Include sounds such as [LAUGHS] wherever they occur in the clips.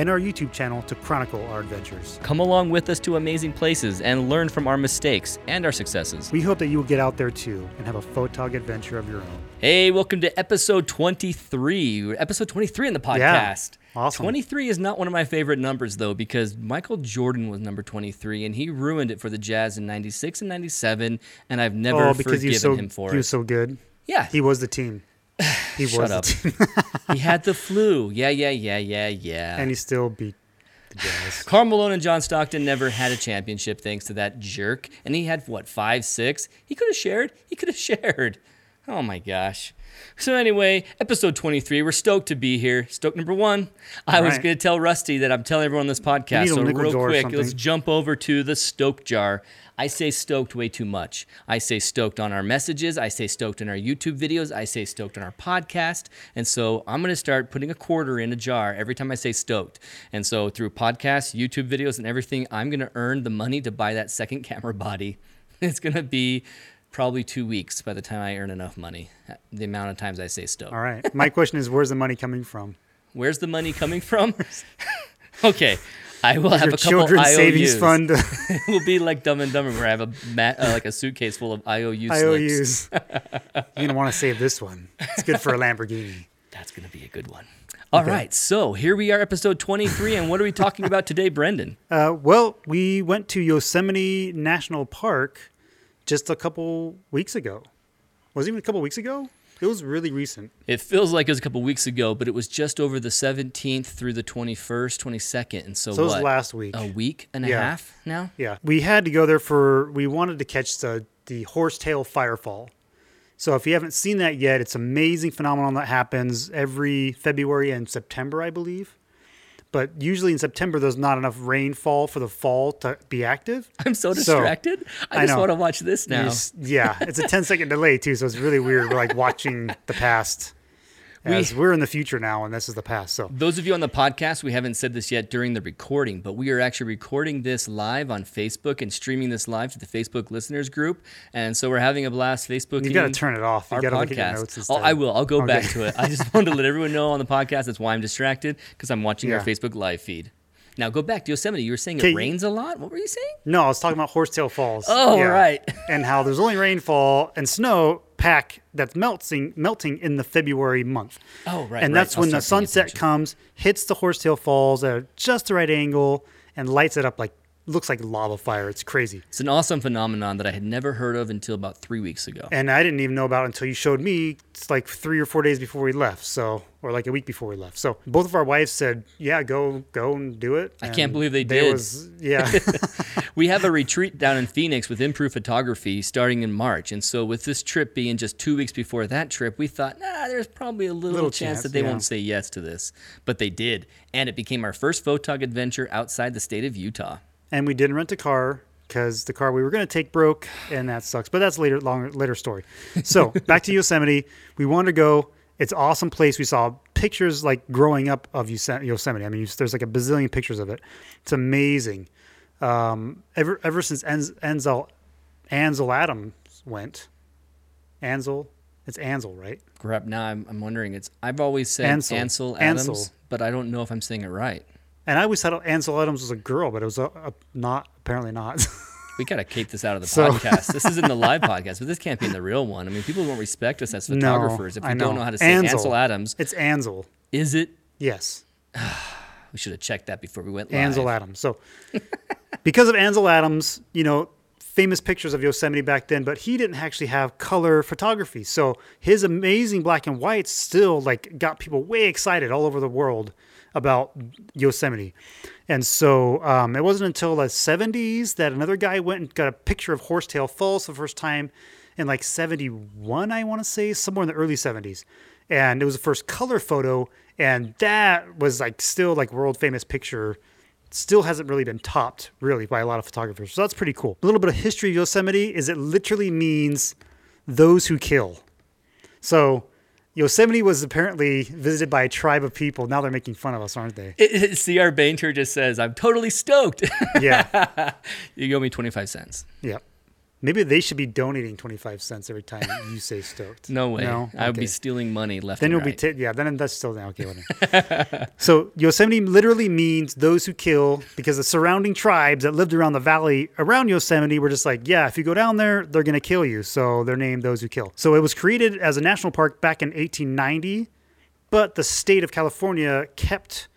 and our YouTube channel to chronicle our adventures. Come along with us to amazing places and learn from our mistakes and our successes. We hope that you will get out there too and have a photog adventure of your own. Hey, welcome to episode 23. Episode 23 in the podcast. Yeah, awesome. 23 is not one of my favorite numbers, though, because Michael Jordan was number 23 and he ruined it for the Jazz in 96 and 97, and I've never oh, forgiven so him for he it. was so good. yeah, He was the team. [SIGHS] He Shut was up. he had the [LAUGHS] flu. Yeah, yeah, yeah, yeah, yeah. and he still beat the Jazz. [SIGHS] Karl Malone and John Stockton never had a championship thanks to that jerk. And he had, what, five, six? He could have shared. He could have [LAUGHS] shared. Oh my gosh. So, anyway, episode 23. We're stoked to be here. Stoked number one. I was Right. going to tell Rusty that I'm telling everyone on this podcast. So, real quick, let's jump over to the Stoke jar. I say stoked way too much. I say stoked on our messages. I say stoked in our YouTube videos. I say stoked on our podcast. And so I'm going to start putting a quarter in a jar every time I say stoked. And so through podcasts, YouTube videos, and everything, I'm going to earn the money to buy that second camera body. [LAUGHS] It's going to be probably two weeks by the time I earn enough money. The amount of times I say stoked. All right. My question is, where's the money coming from? Where's the money coming from? [LAUGHS] okay. I will have a couple children's IOUs. savings fund [LAUGHS] [LAUGHS] it will be like Dumb and Dumber, where I have a mat, uh, like a suitcase full of IOU slips. IOUs. [LAUGHS] You're gonna want to save this one. It's good for a Lamborghini. That's gonna be a good one. All right, so here we are, episode 23, and what are we talking about today, Brendan? Uh, well, we went to Yosemite National Park just a couple weeks ago. Was it even a couple weeks ago? It was really recent. It feels like it was a couple weeks ago, but it was just over the 17th through the 21st, 22nd, and so, So it was what? last week. A week and a half now. Yeah, we had to go there for we wanted to catch the the horsetail firefall. So if you haven't seen that yet, it's an amazing phenomenon that happens every February and September, I believe. But usually in September, there's not enough rainfall for the fall to be active. [LAUGHS] I'm so So, distracted. I, I just know. want to watch this now. yeah, it's a 10 second delay too, so it's really weird. We're like watching the past as we, are in the future now, and this is the past. So Those of you on the podcast, we haven't said this yet during the recording, but we are actually recording this live on Facebook and streaming this live to the Facebook listeners group. And so we're having a blast Facebook. you got to turn it off. You our got to look at your podcast. Oh. I will. I'll go back to it. [LAUGHS] I just wanted to let everyone know on the podcast. That's why I'm distracted because I'm watching our Facebook live feed. Now go back to Yosemite. You were saying it rains a lot. What were you saying? No, I was talking about Horsetail Falls. Oh, right. and how there's only rainfall and snow pack that's melting melting in the February month. Oh, right, And right. that's I'll when the sunset comes, hits the Horsetail Falls at just the right angle, and lights it up like looks like lava fire. It's crazy. It's an awesome phenomenon that I had never heard of until about three weeks ago. And I didn't even know about it until you showed me. It's like three or four days before we left, so or like a week before we left. So both of our wives said, "Yeah, go, go and do it." I can't believe they there did. Was, yeah, [LAUGHS] [LAUGHS] We have a retreat down in Phoenix with Improve Photography starting in March. And so, with this trip being just two weeks before that trip, we thought, nah, there's probably a little, Little chance, chance, that they yeah. won't say yes to this. But they did. And it became our first photog adventure outside the state of Utah. And we didn't rent a car because the car we were going to take broke, and that sucks. But that's later, longer, later story. So [LAUGHS] back to Yosemite. We wanted to go. It's an awesome place. We saw pictures like growing up of Yosemite. I mean, there's like a bazillion pictures of it. It's amazing. Um, ever ever since Ansel Ansel Adams went, Ansel, it's Ansel, right? Crap, now I'm, I'm wondering, it's I've always said Ansel. Ansel, Adams, Ansel. but I don't know if I'm saying it right. And I always thought Ansel Adams was a girl, but it was a, a not apparently not. [LAUGHS] We got to keep this out of the So- podcast. This isn't the live podcast, but this can't be in the real one. I mean, people won't respect us as No, photographers if we I don't know. know how to say Ansel. Ansel Adams. it's Ansel. Is it? Yes. [SIGHS] We should have checked that before we went live. Ansel Adams. So, [LAUGHS] because of Ansel Adams, you know, famous pictures of Yosemite back then, but he didn't actually have color photography. So his amazing black and whites still like got people way excited all over the world about Yosemite. And so um, it wasn't until the 70s that another guy went and got a picture of Horsetail Falls for the first time in like 71, I want to say, somewhere in the early 70s. And it was the first color photo. And that was like still like world famous picture still hasn't really been topped really by a lot of photographers. So that's pretty cool. A little bit of history of Yosemite is it literally means those who kill. So Yosemite was apparently visited by a tribe of people. Now they're making fun of us, aren't they? [LAUGHS] It, it, CR Bainter just says, I'm totally stoked. Yeah. [LAUGHS] you owe me 25 cents. yeah. Maybe they should be donating 25 cents every time you say stoked. No way. No? I would be stealing money left Then you'll be right. t- yeah. Then that's still okay. Whatever. [LAUGHS] so Yosemite literally means those who kill because the surrounding tribes that lived around the valley around Yosemite were just like, yeah, if you go down there, they're gonna kill you. So they're named those who kill. So it was created as a national park back in 1890, but the state of California kept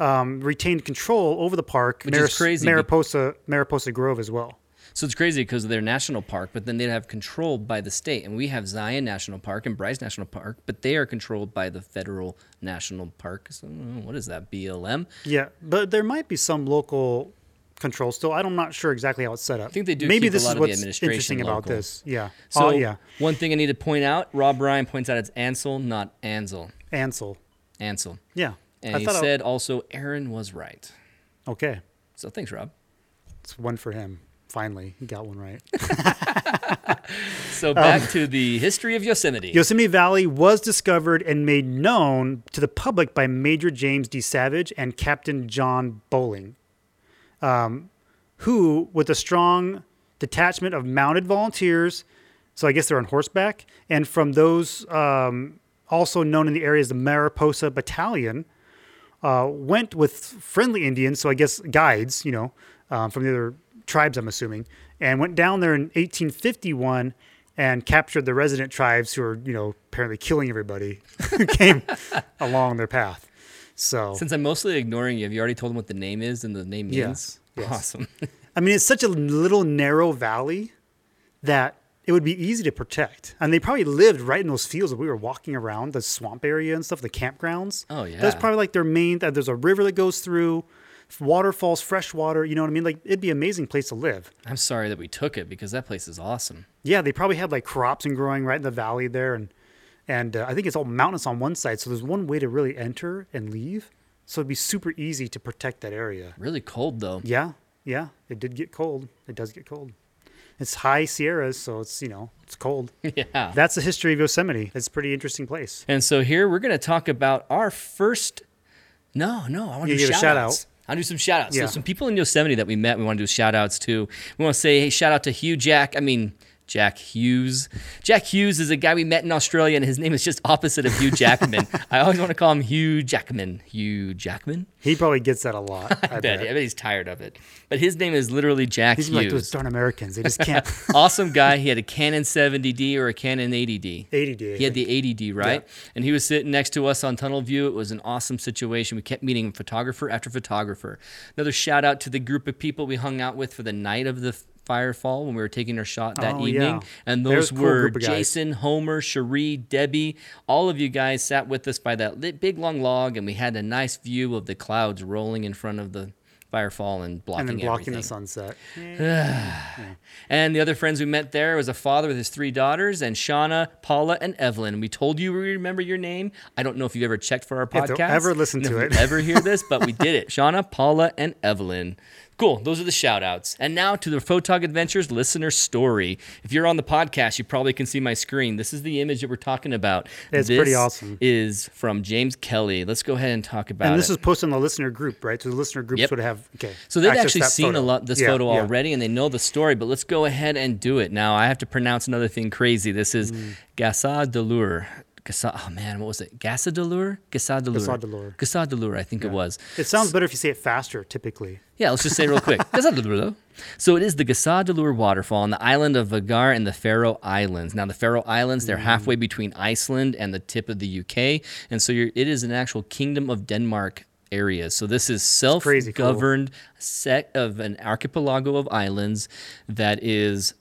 um, retained control over the park, Which is crazy Mariposa Mariposa Grove as well. So it's crazy because they're national park, but then they'd have control by the state. And we have Zion National Park and Bryce National Park, but they are controlled by the federal national park. So what is that? BLM? Yeah, but there might be some local control still. I'm not sure exactly how it's set up. I think they do Maybe keep a this lot is of the what's administration interesting about local. this. Yeah. So oh yeah, one thing I need to point out, Rob Ryan points out it's Ansel, not Ansel. Ansel. Ansel. Yeah. And he thought I- said also Aaron was right. okay, So thanks, Rob. it's one for him. Finally, he got one right. [LAUGHS] So back to the history of Yosemite. Yosemite Valley was discovered and made known to the public by Major James D. Savage and Captain John Boling, um, who, with a strong detachment of mounted volunteers, so I guess they're on horseback, and from those um, also known in the area as the Mariposa Battalion, uh, went with friendly Indians, so I guess guides, you know, um, from the other tribes, I'm assuming, and went down there in 1851 and captured the resident tribes who were, you know, apparently killing everybody [LAUGHS] who came [LAUGHS] along their path. So, Since I'm mostly ignoring you, have you already told them what the name is and the name means? Yes, yes. Awesome. [LAUGHS] I mean, it's such a little narrow valley that it would be easy to protect. And they probably lived right in those fields that we were walking around, the swamp area and stuff, the campgrounds. Oh, yeah. That's probably like their main, that there's a river that goes through, waterfalls, fresh water, you know what I mean? Like, it'd be an amazing place to live. I'm sorry that we took it because that place is awesome. Yeah, they probably had like crops and growing right in the valley there. And, and uh, I think it's all mountainous on one side. So there's one way to really enter and leave. So it'd be super easy to protect that area. Really cold though. Yeah, yeah, it did get cold. It does get cold. It's high Sierras, so it's you know it's cold. [LAUGHS] yeah. That's the history of Yosemite. It's a pretty interesting place. And so here we're going to talk about our first. No, no, I want to give a shout shout outs. I'll do some shout outs. Yeah. So, some people in Yosemite that we met, we want to do shout outs to. We want to say, hey, shout out to Hugh Jack. I mean, Jack Hughes. Jack Hughes is a guy we met in Australia, and his name is just opposite of Hugh Jackman. [LAUGHS] I always want to call him Hugh Jackman. Hugh Jackman? He probably gets that a lot. [LAUGHS] I, I bet. bet. I bet he's tired of it. But his name is literally Jack Hughes. He's Hughes. like those darn Americans. They just can't. [LAUGHS] awesome guy. He had a Canon 70D or a Canon 80D. 80D. I He had think. the 80D, right? Yeah. And he was sitting next to us on Tunnel View. It was an awesome situation. We kept meeting photographer after photographer. Another shout out to the group of people we hung out with for the night of the firefall when we were taking our shot that Oh, evening. yeah. And those cool were group of guys. Jason, Homer, Cherie, Debbie. All of you guys sat with us by that lit, big long log, and we had a nice view of the clouds rolling in front of the firefall and blocking and then blocking everything. the sunset. [SIGHS] And the other friends we met there was a father with his three daughters, and Shauna, Paula, and Evelyn. We told you we remember your name. I don't know if you ever checked for our podcast. they'll ever listen to if it. ever hear this, but we [LAUGHS] did it. Shauna, Paula, and Evelyn. Cool. Those are the shout outs. And now to the Photog Adventures listener story. If you're on the podcast, you probably can see my screen. This is the image that we're talking about. It's this pretty awesome. is from James Kelly. Let's go ahead and talk about it. And this it. is posted in the listener group, right? So the listener groups Yep. would have okay. So they've actually seen photo. a lot this Yeah, photo yeah. already, and they know the story. But let's go ahead and do it now. I have to pronounce another thing crazy. This is Mm. Gassa de Lure. Gassa, oh man, what was it? Gassa de Lure? Gassa de Lure. Gassa de Lure. Gassa de I think it was. It sounds better if you say it faster, typically. Yeah, let's just say real quick. Gassa de Lure. So it is the de Lure waterfall on the island of Vagar in the Faroe Islands. Now the Faroe Islands, they're mm. halfway between Iceland and the tip of the UK, and so you're, it is an actual Kingdom of Denmark area. So this is self-governed set of an archipelago of islands that is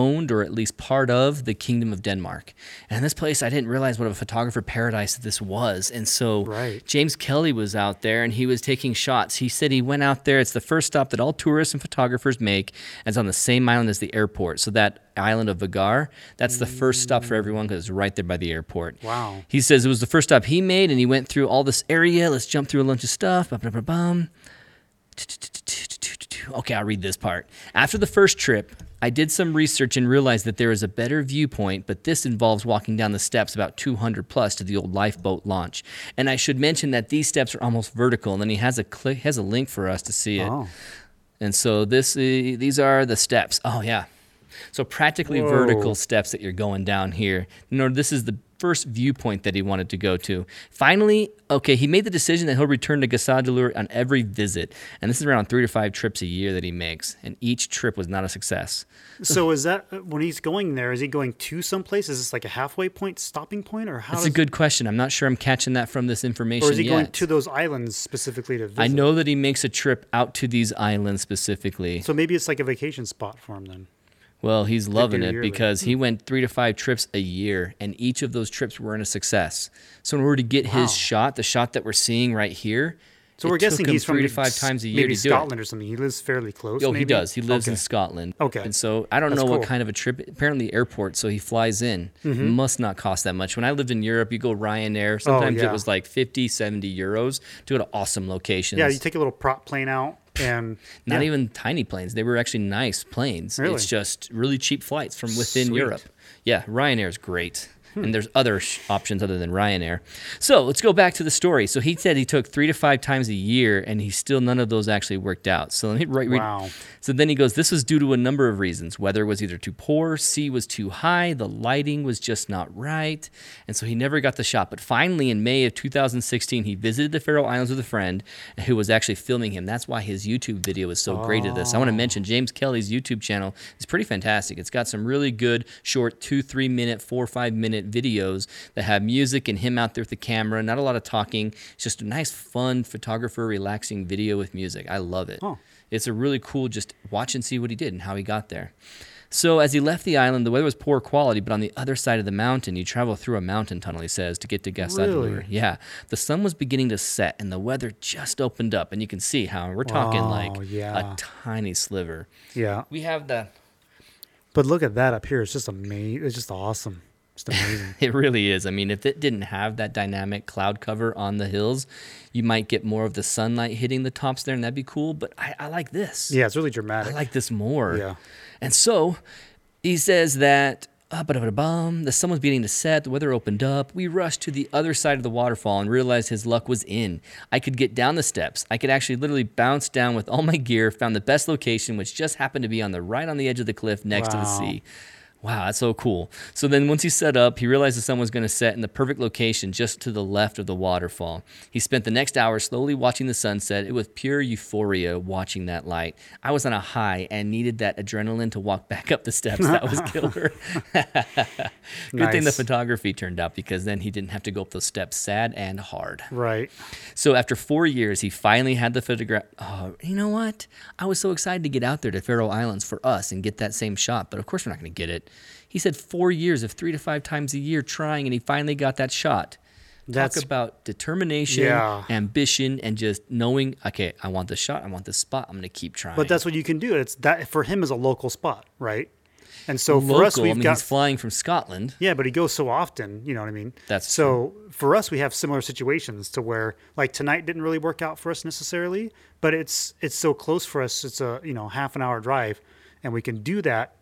owned or at least part of the kingdom of Denmark. And this place, I didn't realize what a photographer paradise this was. And so Right. James Kelly was out there and he was taking shots. He said he went out there. It's the first stop that all tourists and photographers make. And it's on the same island as the airport. So that island of Vagar, that's the first stop for everyone because it's right there by the airport. Wow. He says it was the first stop he made and he went through all this area. Let's jump through a bunch of stuff. Okay, I'll read this part. After the first trip, I did some research and realized that there is a better viewpoint, but this involves walking down the steps about 200 plus to the old lifeboat launch. And I should mention that these steps are almost vertical, and then he has a click, has a link for us to see it. Oh. And so this, uh, these are the steps. Oh yeah, so practically Whoa. vertical steps that you're going down here. No, this is the first viewpoint that he wanted to go to. Finally, okay, he made the decision that he'll return to Gassad on every visit. And this is around three to five trips a year that he makes. And each trip was not a success. So is that when he's going there? Is he going to some place? Is this like a halfway point, stopping point, or how? That's a good question. I'm not sure I'm catching that from this information Or is he yet. going to those islands specifically to visit? I know that he makes a trip out to these islands specifically. So maybe it's like a vacation spot for him then. Well, he's loving it yearly. because he went three to five trips a year, and each of those trips were in a success. So in order to get Wow. his shot, the shot that we're seeing right here, So it we're took guessing he's from three to five times a year maybe to do Scotland or something. He lives fairly close. it. Oh, maybe? he does. He lives in Scotland. Okay. And so I don't That's know what cool. Mm-hmm. kind of a trip. Apparently, airport. So he flies in. Must not cost that much. When I lived in Europe, you go Ryanair. Sometimes it Oh, yeah. was like 50, 70 euros to go to awesome locations. Yeah, you take a little prop plane out and [LAUGHS] Not yeah. even tiny planes. They were actually nice planes. Really? It's just really cheap flights from within Sweet. Europe. Yeah, Ryanair is great. Hmm. And there's other sh- options other than Ryanair. So let's go back to the story. So he said he took three to five times a year, and he still none of those actually worked out. So let me read- Wow. So then he goes, This was due to a number of reasons. Weather was either too poor, sea was too high, the lighting was just not right. And so he never got the shot. But finally, in May of 2016, he visited the Faroe Islands with a friend who was actually filming him. That's why his YouTube video is so great at this. I want to mention oh. James Kelly's YouTube channel is pretty fantastic. It's got some really good, short, two, three minute, four, five minute videos that have music and him out there with the camera. Not a lot of talking. It's just a nice, fun photographer, relaxing video with music. I love it. Oh. It's a really cool just watch and see what he did and how he got there. So as he left the island, the weather was poor quality, but on the other side of the mountain, you travel through a mountain tunnel, he says, to get to Gassadalur. Really? Yeah. The sun was beginning to set and the weather just opened up. And you can see how we're talking like yeah. a tiny sliver. yeah. We have the But look at that up here. It's just amazing. It's just awesome. Just amazing. [LAUGHS] It really is. I mean, if it didn't have that dynamic cloud cover on the hills, you might get more of the sunlight hitting the tops there, and that'd be cool. But I, I like this. yeah, it's really dramatic. I like this more. Yeah. And so he says that uh, the sun was beginning to set, the weather opened up. We rushed to the other side of the waterfall and realized his luck was in. I could get down the steps. I could actually literally bounce down with all my gear, found the best location, which just happened to be on the right on the edge of the cliff next to the sea. Wow, that's so cool. So then once he set up, he realized the sun was going to set in the perfect location just to the left of the waterfall. He spent the next hour slowly watching the sunset. It was pure euphoria watching that light. I was on a high and needed that adrenaline to walk back up the steps. That was [LAUGHS] killer. [LAUGHS] Good thing the photography turned out because then he didn't have to go up those steps sad and hard. right. So after four years, he finally had the photograph. Oh, you know what? I was so excited to get out there to Faroe Islands for us and get that same shot, but of course we're not going to get it. He said four years of three to five times a year trying, and he finally got that shot. That's Talk about determination, Yeah. ambition, and just knowing, okay, I want this shot, I want this spot, I'm going to keep trying. But that's what you can do. It's that for him is a local spot, right? And so local. for us, we've mean, got he's flying from Scotland. yeah, but he goes so often. You know what I mean? That's so for us. We have similar situations to where like tonight didn't really work out for us necessarily, but it's it's so close for us. It's a you know half an hour drive, and we can do that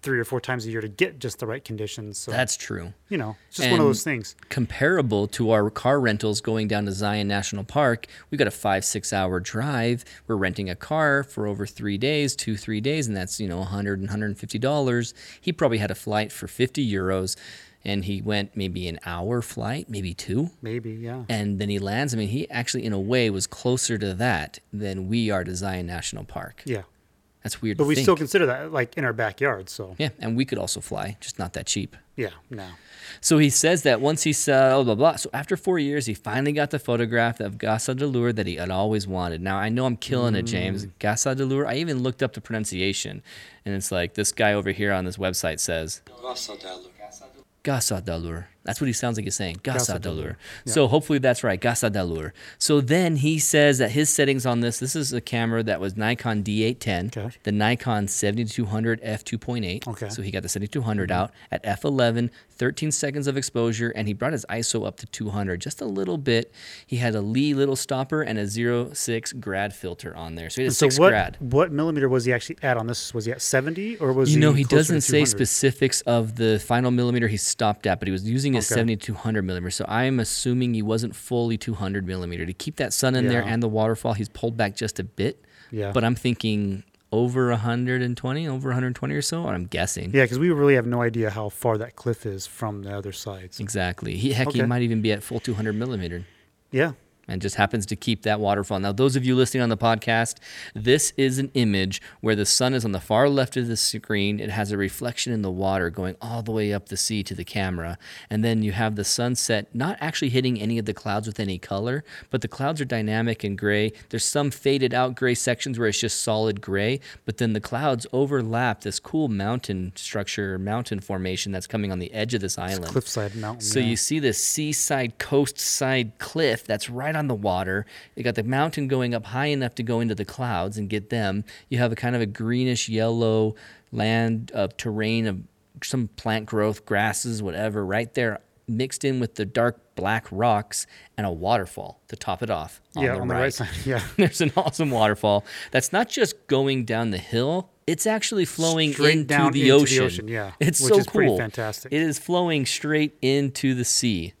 three or four times a year to get just the right conditions. So That's true. you know, it's just one of those things. comparable to our car rentals going down to Zion National Park. We got a five, six hour drive. We're renting a car for over three days, two, three days, and that's, you know, 100 and $150. He probably had a flight for 50 euros and he went maybe an hour flight, maybe two. Maybe yeah. And then he lands. I mean, he actually, in a way, was closer to that than we are to Zion National Park. Yeah, That's weird. but to we think. still consider that like in our backyard. So yeah, and we could also fly, just not that cheap. yeah, no. So he says that once he saw blah blah blah. So after four years, he finally got the photograph of Gasa Delure that he had always wanted. Now I know I'm killing it, James. Mm. Gasa Delure. I even looked up the pronunciation, and it's like this guy over here on this website says Gassadalur. Gasa Delure. That's what he sounds like he's saying. Gasa Dalur. So hopefully that's right. Gasa Dalur. So then he says that his settings on this, this is a camera that was Nikon D810, Okay. the Nikon 7200 f2.8. Okay. So he got the 7200 mm-hmm. out at f11, 13 seconds of exposure, and he brought his ISO up to 200 just a little bit. He had a Lee little stopper and a 06 grad filter on there. So he had a So 6 what grad. what millimeter was he actually at on this? Was he at 70 or was You he know, he doesn't say specifics of the final millimeter he stopped at, but he was using a Okay. 7200 millimeters. So I'm assuming he wasn't fully 200 millimeter. To keep that sun in there and the waterfall, he's pulled back just a bit. Yeah. But I'm thinking over 120, over 120 or so. I'm guessing. Yeah, because we really have no idea how far that cliff is from the other sides. Exactly. He heck, he might even be at full 200 millimeter. Yeah. And just happens to keep that waterfall. Now, those of you listening on the podcast, this is an image where the sun is on the far left of the screen. It has a reflection in the water going all the way up the sea to the camera. And then you have the sunset not actually hitting any of the clouds with any color, but the clouds are dynamic and gray. There's some faded out gray sections where it's just solid gray, but then the clouds overlap this cool mountain structure, mountain formation that's coming on the edge of this island. Cliffside mountain. So yeah. you see this seaside coast side cliff that's right on the water. You got the mountain going up high enough to go into the clouds and get them. You have a kind of a greenish yellow land of terrain of some plant growth, grasses, whatever, right there mixed in with the dark black rocks and a waterfall to top it off. On yeah, the on the right. right side. Yeah. [LAUGHS] There's an awesome waterfall that's not just going down the hill, it's actually flowing Straight into, down the, into the ocean. ocean, yeah, It's which so is pretty cool. fantastic. It is flowing straight into the sea.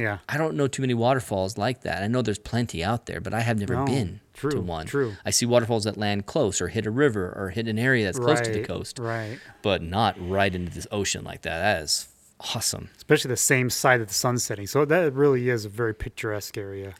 Yeah. I don't know too many waterfalls like that. I know there's plenty out there, but I have never No, been to one. true. I see waterfalls that land close or hit a river or hit an area that's close to the coast, Right. but not right into this ocean like that. That is awesome. Especially the same side that the sun's setting. So that really is a very picturesque area.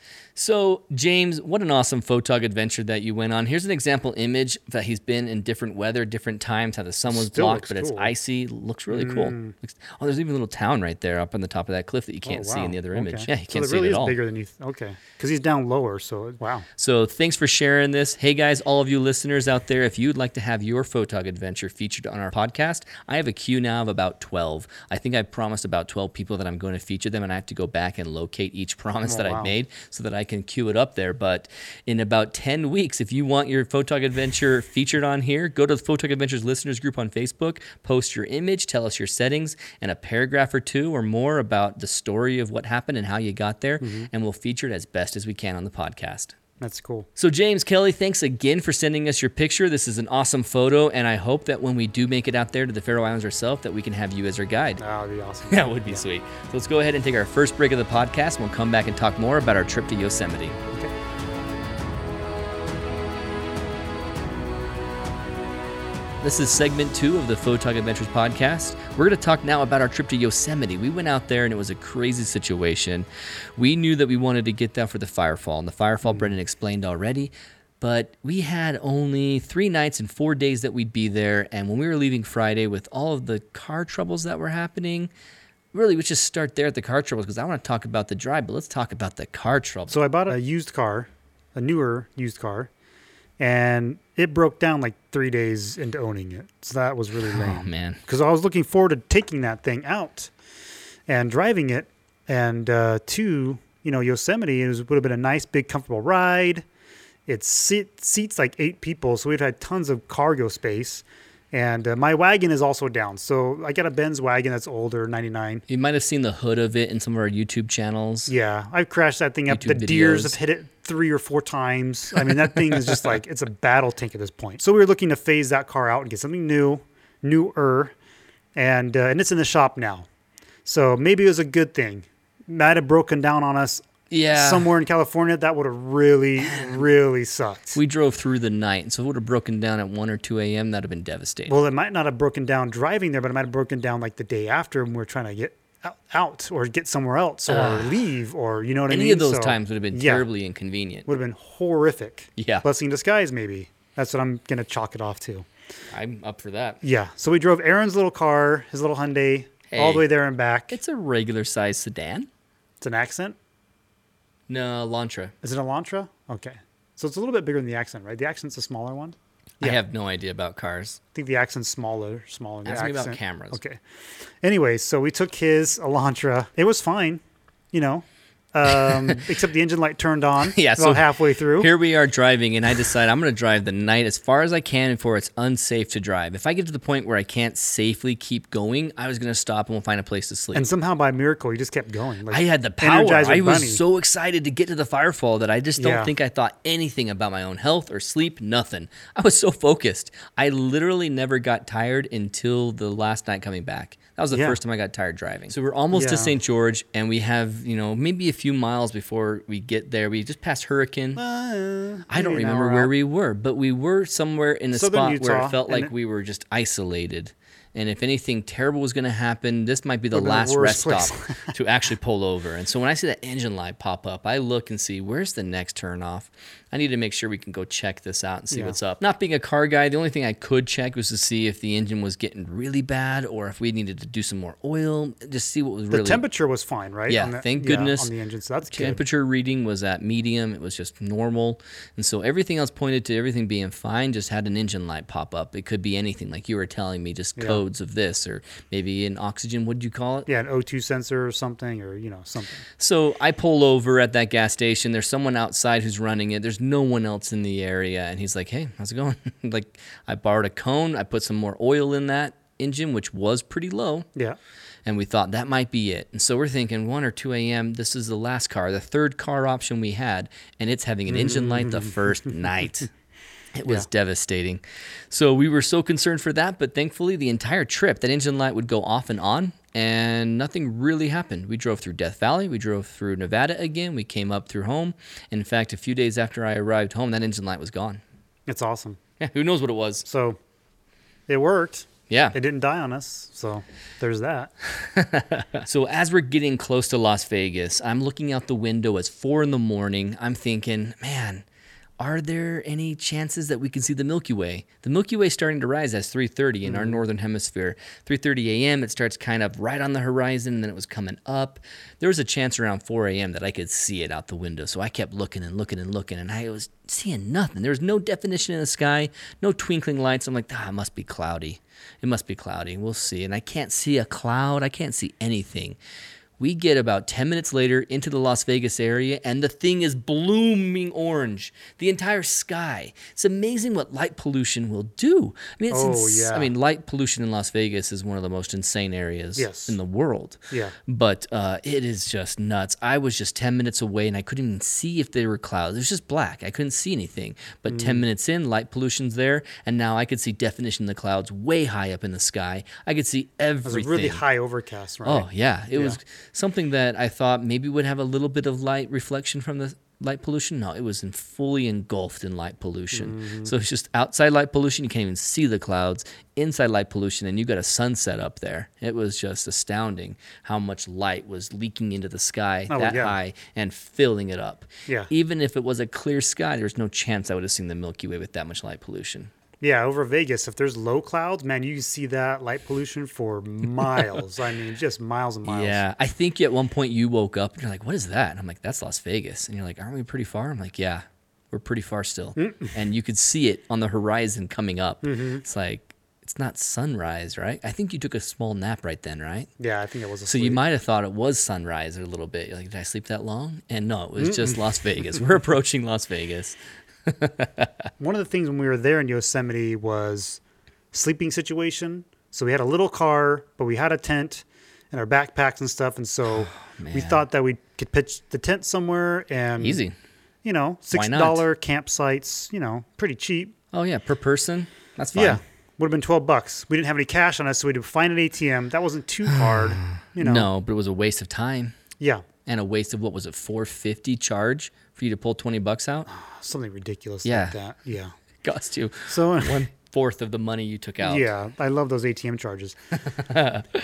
So, James, what an awesome photog adventure that you went on. Here's an example image that he's been in different weather, different times, how the sun was Still blocked, but it's cool. Mm. icy. Looks really cool. Looks- oh, there's even a little town right there up on the top of that cliff that you can't Oh, see in the other image. Okay. Yeah, you So can't see it see really it is at all. bigger than you. Th- okay. Because he's down lower. So wow. So thanks for sharing this. Hey guys, all of you listeners out there, if you'd like to have your photog adventure featured on our podcast, I have a queue now of about 12. I think I promised about 12 people that I'm going to feature them and I have to go back and locate each [LAUGHS] promise Oh, that I've made so that I can queue it up there. But in about 10 weeks, if you want your photog adventure [LAUGHS] featured on here, go to the Photog Adventures listeners group on Facebook, post your image, tell us your settings and a paragraph or two or more about the story of what happened and how you got there, Mm-hmm. and we'll feature it as best as we can on the podcast. That's cool. So, James Kelly, thanks again for sending us your picture. This is an awesome photo, and I hope that when we do make it out there to the Faroe Islands ourselves, that we can have you as our guide. That would be awesome. [LAUGHS] That would be sweet. So, let's go ahead and take our first break of the podcast, and we'll come back and talk more about our trip to Yosemite. This is segment two of the Photog Adventures podcast. We're going to talk now about our trip to Yosemite. We went out there and it was a crazy situation. We knew that we wanted to get that for the Firefall, and the Firefall mm. Brendan explained already. But we had only three nights and four days that we'd be there. And when we were leaving Friday with all of the car troubles that were happening, really, let's just start there at the car troubles because I want to talk about the drive, but let's talk about the car troubles. So I bought a used car, a newer used car, and it broke down like three days into owning it. So that was really Oh, man. Because I was looking forward to taking that thing out and driving it and uh, to you know Yosemite. It was, would have been a nice, big, comfortable ride. It seat, seats like eight people, so we'd had tons of cargo space. And uh, my wagon is also down, so I got a Benz wagon that's older, '99. You might have seen the hood of it in some of our YouTube channels. Yeah, I've crashed that thing up. YouTube the deers have hit it three or four times. I mean, that thing is just like it's a battle tank at this point. So we were looking to phase that car out and get something new, newer, and uh, and it's in the shop now. So maybe it was a good thing. Might have broken down on us Yeah. somewhere in California. That would have really, really sucked. We drove through the night, so it would have broken down at 1 or 2 a.m., that'd have been devastating. well, it might not have broken down driving there, but it might have broken down like the day after when we are trying to get out, or get somewhere else or ah. leave or you know what I mean. Any of those So, times would have been yeah. terribly inconvenient. would have been horrific. Yeah. Blessing in disguise, maybe. That's what I'm gonna chalk it off to. I'm up for that. Yeah. So we drove Aaron's little car, his little Hyundai, all the way there and back. It's a regular sized sedan. It's an accent. No, Elantra. Is it Elantra? Okay. So it's a little bit bigger than the accent, right? The accent's a smaller one. I have no idea about cars. I think the accent's smaller, smaller. Than the Ask me about accent. cameras. Okay. Anyway, so we took his Elantra. It was fine, you know, um, [LAUGHS] except the engine light turned on. [LAUGHS] Yeah, about so halfway through. Here we are driving, and I decide I'm going to drive the night as far as I can before it's unsafe to drive. If I get to the point where I can't safely keep going, I was going to stop and we'll find a place to sleep. and somehow by miracle, you just kept going. Like I had the power. Energizer I was Bunny. so excited to get to the firefall that I just don't Yeah. think I thought anything about my own health or sleep, nothing. I was so focused. I literally never got tired until the last night coming back. That was the Yeah. first time I got tired driving. So we're almost to St. George and we have, you know, maybe a few miles before we get there. We just passed Hurricane. Uh, I don't remember where out. we were, but we were somewhere in a Southern spot where it felt like it- we were just isolated. And if anything terrible was going to happen, this might be the Would've been the last rest worst stop [LAUGHS] to actually pull over. And so when I see that engine light pop up, I look and see where's the next turn off. I need to make sure we can go check this out and see Yeah. what's up. Not being a car guy, the only thing I could check was to see if the engine was getting really bad or if we needed to do some more oil, just see what was The really The temperature was fine, right? Yeah, On the- thank goodness. on the engine, so that's good. temperature reading was at medium. It was just normal. And so everything else pointed to everything being fine, just had an engine light pop up. It could be anything, like you were telling me, just Yeah. codes of this or maybe an oxygen. What did you call it? Yeah, an O2 sensor or something, or you know something. So I pull over at that gas station. There's someone outside who's running it. There's no one else in the area. And he's like, hey, how's it going? [LAUGHS] like, I borrowed a cone. I put some more oil in that engine, which was pretty low. Yeah, and we thought that might be it. And so we're thinking 1 or 2 a.m. This is the last car, the third car option we had, and it's having an engine light the mm. first [LAUGHS] night. It was Yeah. devastating. So we were so concerned for that, but thankfully the entire trip that engine light would go off and on and nothing really happened. We drove through Death Valley, we drove through Nevada again, we came up through home. In fact, a few days after I arrived home, that engine light was gone. it's awesome. Yeah, who knows what it was? So it worked. Yeah. It didn't die on us. So there's that. [LAUGHS] So as we're getting close to Las Vegas, I'm looking out the window. It's four in the morning. I'm thinking, man, are there any chances that we can see the Milky Way? The Milky Way is starting to rise as 3:30 in our northern hemisphere. 3:30 a.m. It starts kind of right on the horizon, and then it was coming up. There was a chance around 4 a.m. that I could see it out the window. So I kept looking and looking and looking, and I was seeing nothing. There was no definition in the sky, no twinkling lights. I'm like, ah, it must be cloudy. It must be cloudy. We'll see. And I can't see a cloud. I can't see anything. We get about 10 minutes later into the Las Vegas area, and the thing is blooming orange. The entire sky. It's amazing what light pollution will do. I mean, it's Oh, ins- yeah. I mean, light pollution in Las Vegas is one of the most insane areas Yes. in the world. Yeah. But uh, it is just nuts. I was just 10 minutes away and I couldn't even see if there were clouds. It was just black. I couldn't see anything. But 10 Mm. minutes in, light pollution's there. And now I could see definition in the clouds way high up in the sky. I could see everything. It was really high overcast, right? Oh yeah, it was Yeah. Something that I thought maybe would have a little bit of light reflection from the light pollution. No, it was in fully engulfed in light pollution. Mm-hmm. So it's just outside light pollution, you can't even see the clouds. Inside light pollution, and you got a sunset up there. It was just astounding how much light was leaking into the sky Oh, that yeah. high and filling it up. Yeah. Even if it was a clear sky, there's no chance I would have seen the Milky Way with that much light pollution. Yeah, over Vegas, if there's low clouds, man, you see that light pollution for miles. I mean, just miles and miles. Yeah, I think at one point you woke up and you're like, "What is that?" And I'm like, "That's Las Vegas." And you're like, "Aren't we pretty far?" I'm like, "Yeah, we're pretty far still." and you could see it on the horizon coming up. Mm-hmm. It's like it's not sunrise, right? I think you took a small nap right then, right? Yeah, I think it was a So you might have thought it was sunrise a little bit. You're like, did I sleep that long? And no, it was just Las Vegas. We're [LAUGHS] approaching Las Vegas. [LAUGHS] One of the things when we were there in Yosemite was sleeping situation. So we had a little car, but we had a tent and our backpacks and stuff, and so oh, we thought that we could pitch the tent somewhere and Easy. You know, sixty not? campsites. You know, pretty cheap. Oh yeah, per person. That's fine. Yeah, would have been twelve bucks. We didn't have any cash on us, so we had to find an ATM. That wasn't too hard. [SIGHS] You know. No, but it was a waste of time Yeah, and a waste of what was it, 450 charge for you to pull 20 bucks out? something ridiculous Yeah. like that. Yeah. [LAUGHS] Cost you So [LAUGHS] one fourth of the money you took out. Yeah, I love those ATM charges.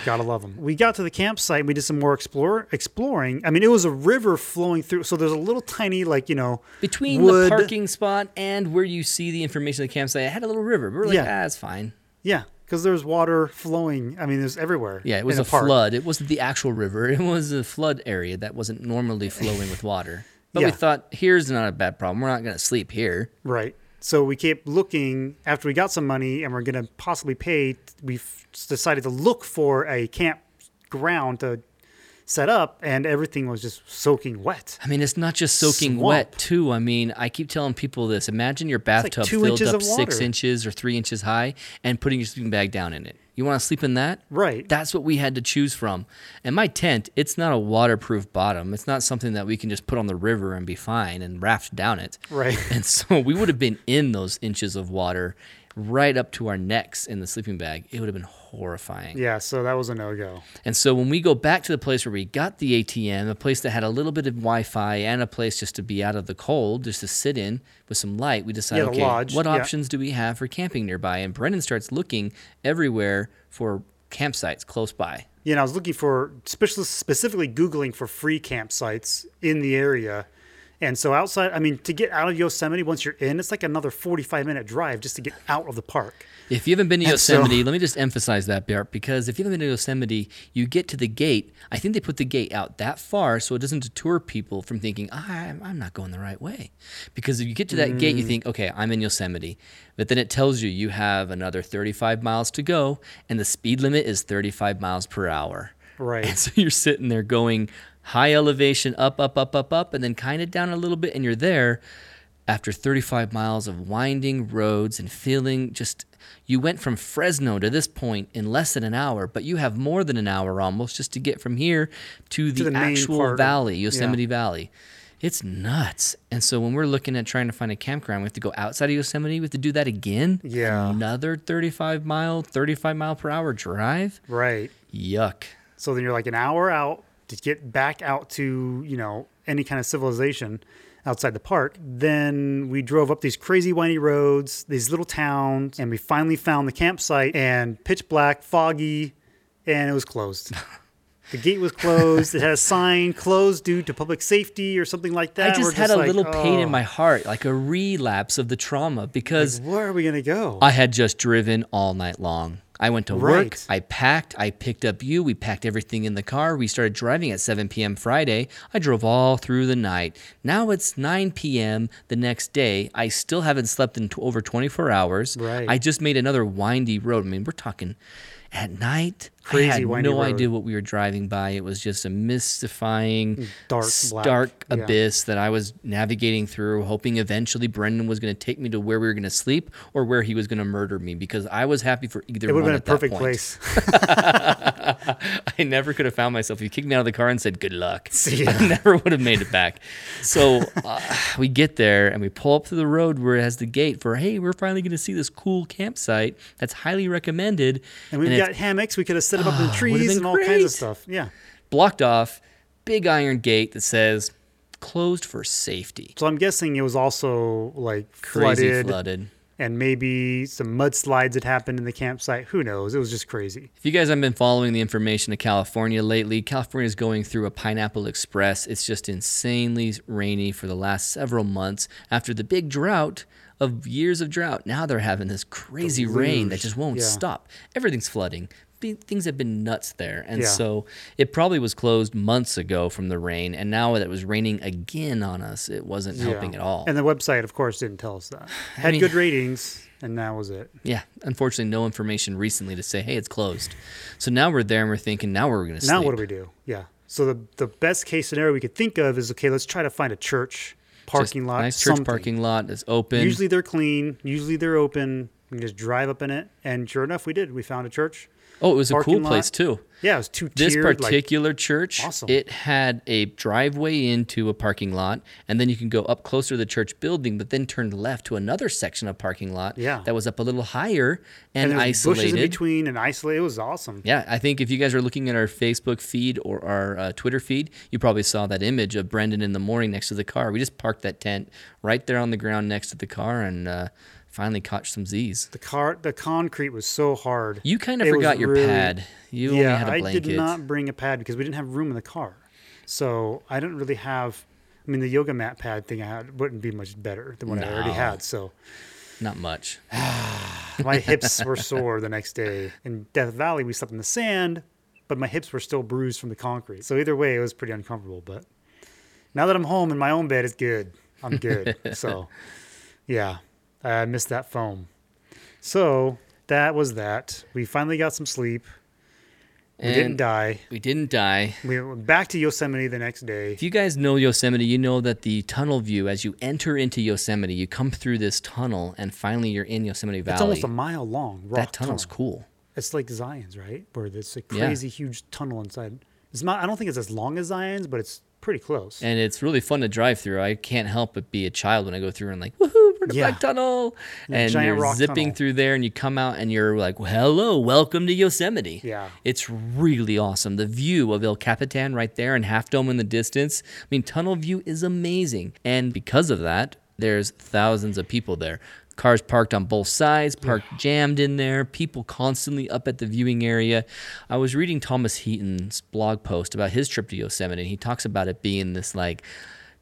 Gotta love them. We got to the campsite. and We did some more explore exploring. I mean, it was a river flowing through. So there's a little tiny, like you know, Between wood- the parking spot and where you see the information of the campsite, it had a little river. We were like, Yeah. ah, it's fine. Yeah, because there's water flowing. I mean, there's everywhere. Yeah, it was a the flood. It wasn't the actual river. It was a flood area that wasn't normally flowing with water. But Yeah. we thought, here's not a bad problem. We're not going to sleep here. Right. So we kept looking after we got some money and we're going to possibly pay. We decided to look for a campground to set up, and everything was just soaking wet. I mean, it's not just soaking Swamp. wet too. I mean, I keep telling people this. Imagine your bathtub two filled up six inches or three inches high, and putting your sleeping bag down in it. You want to sleep in that? Right. That's what we had to choose from. And my tent, it's not a waterproof bottom. It's not something that we can just put on the river and be fine and raft down it. Right. [LAUGHS] And so we would have been in those inches of water right up to our necks in the sleeping bag. It would have been horrifying. Yeah, so that was a no go. And so when we go back to the place where we got the ATM, a place that had a little bit of Wi-Fi and a place just to be out of the cold, just to sit in with some light, we decided, Yeah, okay, lodge, what yeah. options do we have for camping nearby? And Brendan starts looking everywhere for campsites close by. Yeah, and I was looking for, specifically Googling for free campsites in the area. And so outside, I mean, to get out of Yosemite, once you're in, it's like another 45 minute drive just to get out of the park. If you haven't been to And so- Yosemite, let me just emphasize that, Bart, because if you haven't been to Yosemite, you get to the gate. I think they put the gate out that far so it doesn't deter people from thinking, ah, I'm I'm not going the right way. Because if you get to that gate, you Mm. think, okay, I'm in Yosemite. But then it tells you you have another 35 miles to go, and the speed limit is 35 miles per hour. Right. And so you're sitting there going high elevation, up, up, up, up, up, and then kind of down a little bit, and you're there after 35 miles of winding roads and feeling just. You went from Fresno to this point in less than an hour, but you have more than an hour almost just to get from here to the, the actual of- valley, yeah. Yosemite Valley. It's nuts. And so when we're looking at trying to find a campground, we have to go outside of Yosemite. We have to do that again. Yeah. Another 35 mile, 35 mile per hour drive. Right. Yuck. So then you're like an hour out to get back out to, you know, any kind of civilization outside the park. Then we drove up these crazy windy roads, these little towns, and we finally found the campsite and pitch black, foggy, and it was closed. [LAUGHS] the gate was closed. It had a sign closed due to public safety or something like that. I We're just had a like, little pain in "Oh, my heart, like a relapse of the trauma, because Where are we going to go? I had just driven all night long. I went to work, I packed, I picked up you, we packed everything in the car. We started driving at 7 p.m. Friday. I drove all through the night. Now it's 9 p.m. the next day. I still haven't slept in t- over 24 hours. Right. I just made another windy road. I mean, we're talking at night. Crazy I had windy no road. idea what we were driving by. It was just a mystifying, Dark stark black, yeah. abyss that I was navigating through, hoping eventually Brendan was going to take me to where we were going to sleep or where he was going to murder me because I was happy for either it would one have been a perfect place. [LAUGHS] I never could have found myself. If you kicked me out of the car and said good luck, [LAUGHS] See. I [LAUGHS] never would have made it back. So uh, we get there and we pull up to the road where it has the gate for hey, we're finally going to see this cool campsite that's highly recommended. And we've it's got hammocks. We could have set them up in ah, would've trees and all kinds of stuff. Yeah. blocked off, big iron gate that says closed for safety. So I'm guessing it was also like Crazy flooded, flooded. and maybe some mudslides had happened in the campsite. Who knows? It was just crazy. If you guys haven't been following the information of California lately, California is going through a pineapple express. It's just insanely rainy for the last several months after the big drought of years of drought. Now they're having this crazy rain that just won't yeah. stop. Everything's flooding. Be- Things have been nuts there. And Yeah. so it probably was closed months ago from the rain. And now that it was raining again on us, it wasn't helping Yeah. at all. And the website, of course, didn't tell us that. [SIGHS] Had mean- good ratings, and that was it. yeah, unfortunately, no information recently to say, hey, it's closed. So now we're there and we're thinking, now we're going to. Now what do we do? Yeah. So the the best case scenario we could think of is okay. Let's try to find a church Just parking lot. Nice church something. parking lot is open. Usually they're clean. Usually they're open. We can just drive up in it. And sure enough, we did. We found a church. Oh, it was a cool lot. place too. Yeah, it was two This tiered. like, particular church, Awesome. it had a driveway into a parking lot, and then you can go up closer to the church building, but then turn left to another section of parking lot Yeah. that was up a little higher and and, was bushes in between and isolated. It was awesome. Yeah, I think if you guys are looking at our Facebook feed or our uh, Twitter feed, you probably saw that image of Brendan in the morning next to the car. We just parked that tent right there on the ground next to the car and uh, finally caught some Z's. The car, the concrete was so hard. You kind of It forgot your really- pad. You only yeah, had a I blanket. did not bring a pad because we didn't have room in the car. So I didn't really have. I mean, the yoga mat pad thing I had wouldn't be much better than what I already had. So Not much. [SIGHS] my hips were sore the next day. In Death Valley, we slept in the sand, but my hips were still bruised from the concrete. So either way, it was pretty uncomfortable. But now that I'm home in my own bed, it's good. I'm good. [LAUGHS] so yeah, I missed that foam. So that was that. We finally got some sleep. We didn't die. we didn't die. We went back to Yosemite the next day. If you guys know Yosemite, you know that the tunnel view, as you enter into Yosemite, you come through this tunnel, and finally you're in Yosemite Valley. It's almost a mile long. That tunnel's tunnel. cool. It's like Zion's, right? Where there's a Yeah. crazy huge tunnel inside. It's not. I don't think it's as long as Zion's, but it's pretty close. And it's really fun to drive through. I can't help but be a child when I go through and like, woohoo, we're in the Yeah. Black Tunnel. And you're zipping tunnel. through there and you come out and you're like, well, hello, welcome to Yosemite. Yeah. It's really awesome. The view of El Capitan right there and Half Dome in the distance. I mean, tunnel view is amazing. And because of that, there's thousands of people there. Cars parked on both sides, parked jammed in there, people constantly up at the viewing area. I was reading Thomas Heaton's blog post about his trip to Yosemite, and he talks about it being this like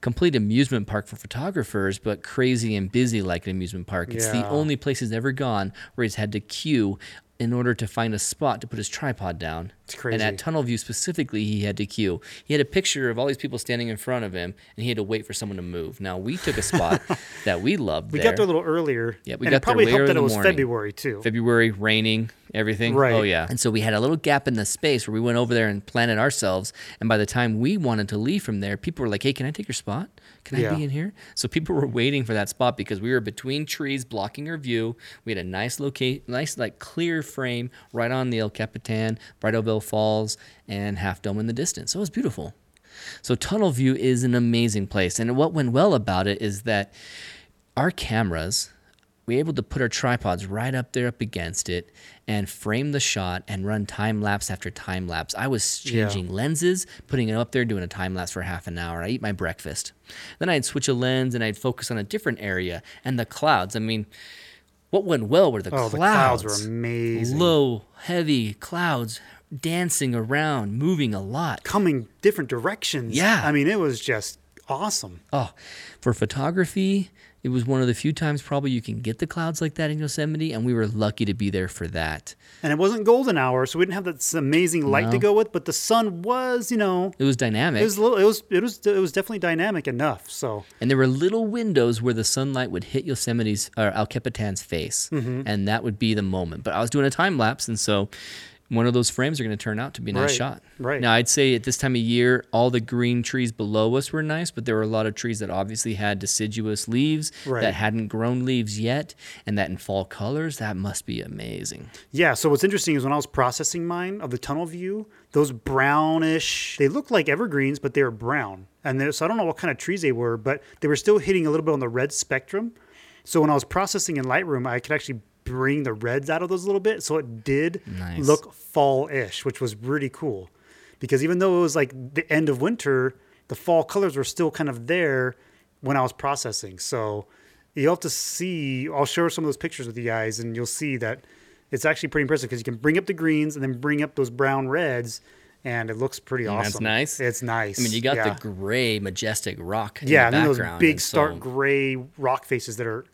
complete amusement park for photographers, but crazy and busy like an amusement park. It's the only place he's ever gone where he's had to queue in order to find a spot to put his tripod down. It's And at Tunnel View specifically, he had to queue. He had a picture of all these people standing in front of him, and he had to wait for someone to move. Now we took a spot [LAUGHS] that we loved. we there. got there a little earlier. Yeah, we and got probably there way helped that it was morning. February too. February, raining, everything. Oh, right. Oh yeah. And so we had a little gap in the space where we went over there and planted ourselves. And by the time we wanted to leave from there, people were like, "Hey, can I take your spot? Can I be in here?" So people were waiting for that spot because we were between trees blocking our view. We had a nice locate, nice like clear frame right on the El Capitan, Bridalveil Falls, and Half Dome in the distance. So it was beautiful. So Tunnel View is an amazing place. And what went well about it is that our cameras, we were able to put our tripods right up there up against it and frame the shot and run time lapse after time lapse. I was Yeah. changing lenses, putting it up there, doing a time lapse for half an hour. I eat my breakfast. Then I'd switch a lens and I'd focus on a different area. And the clouds, I mean, what went well were the Oh, clouds. the clouds were amazing. Low, heavy clouds dancing around, moving a lot. Coming different directions. Yeah. I mean, it was just awesome. Oh, for photography, it was one of the few times probably you can get the clouds like that in Yosemite, and we were lucky to be there for that. And it wasn't golden hour, so we didn't have this amazing light to go with. But the sun was, you know, It was dynamic, it was little, it was, it was, it was definitely dynamic enough. So and there were little windows where the sunlight would hit Yosemite's or El Capitan's face, Mm-hmm. and that would be the moment. But I was doing a time lapse, and so one of those frames are going to turn out to be a nice Right, shot. right. Now, I'd say at this time of year, all the green trees below us were nice, but there were a lot of trees that obviously had deciduous leaves Right. that hadn't grown leaves yet, and that in fall colors, that must be amazing. Yeah. So what's interesting is when I was processing mine of the tunnel view, those brownish, they look like evergreens, but they were brown. And there- so I don't know what kind of trees they were, but they were still hitting a little bit on the red spectrum. So when I was processing in Lightroom, I could actually bring the reds out of those a little bit. So it did Nice. look fall-ish, which was really cool. Because even though it was like the end of winter, the fall colors were still kind of there when I was processing. So you'll have to see. I'll share some of those pictures with you guys, and you'll see that it's actually pretty impressive because you can bring up the greens and then bring up those brown reds, and it looks pretty awesome. that's nice. It's nice. I mean, you got yeah. the gray, majestic rock. In yeah, and those big stark so gray rock faces that are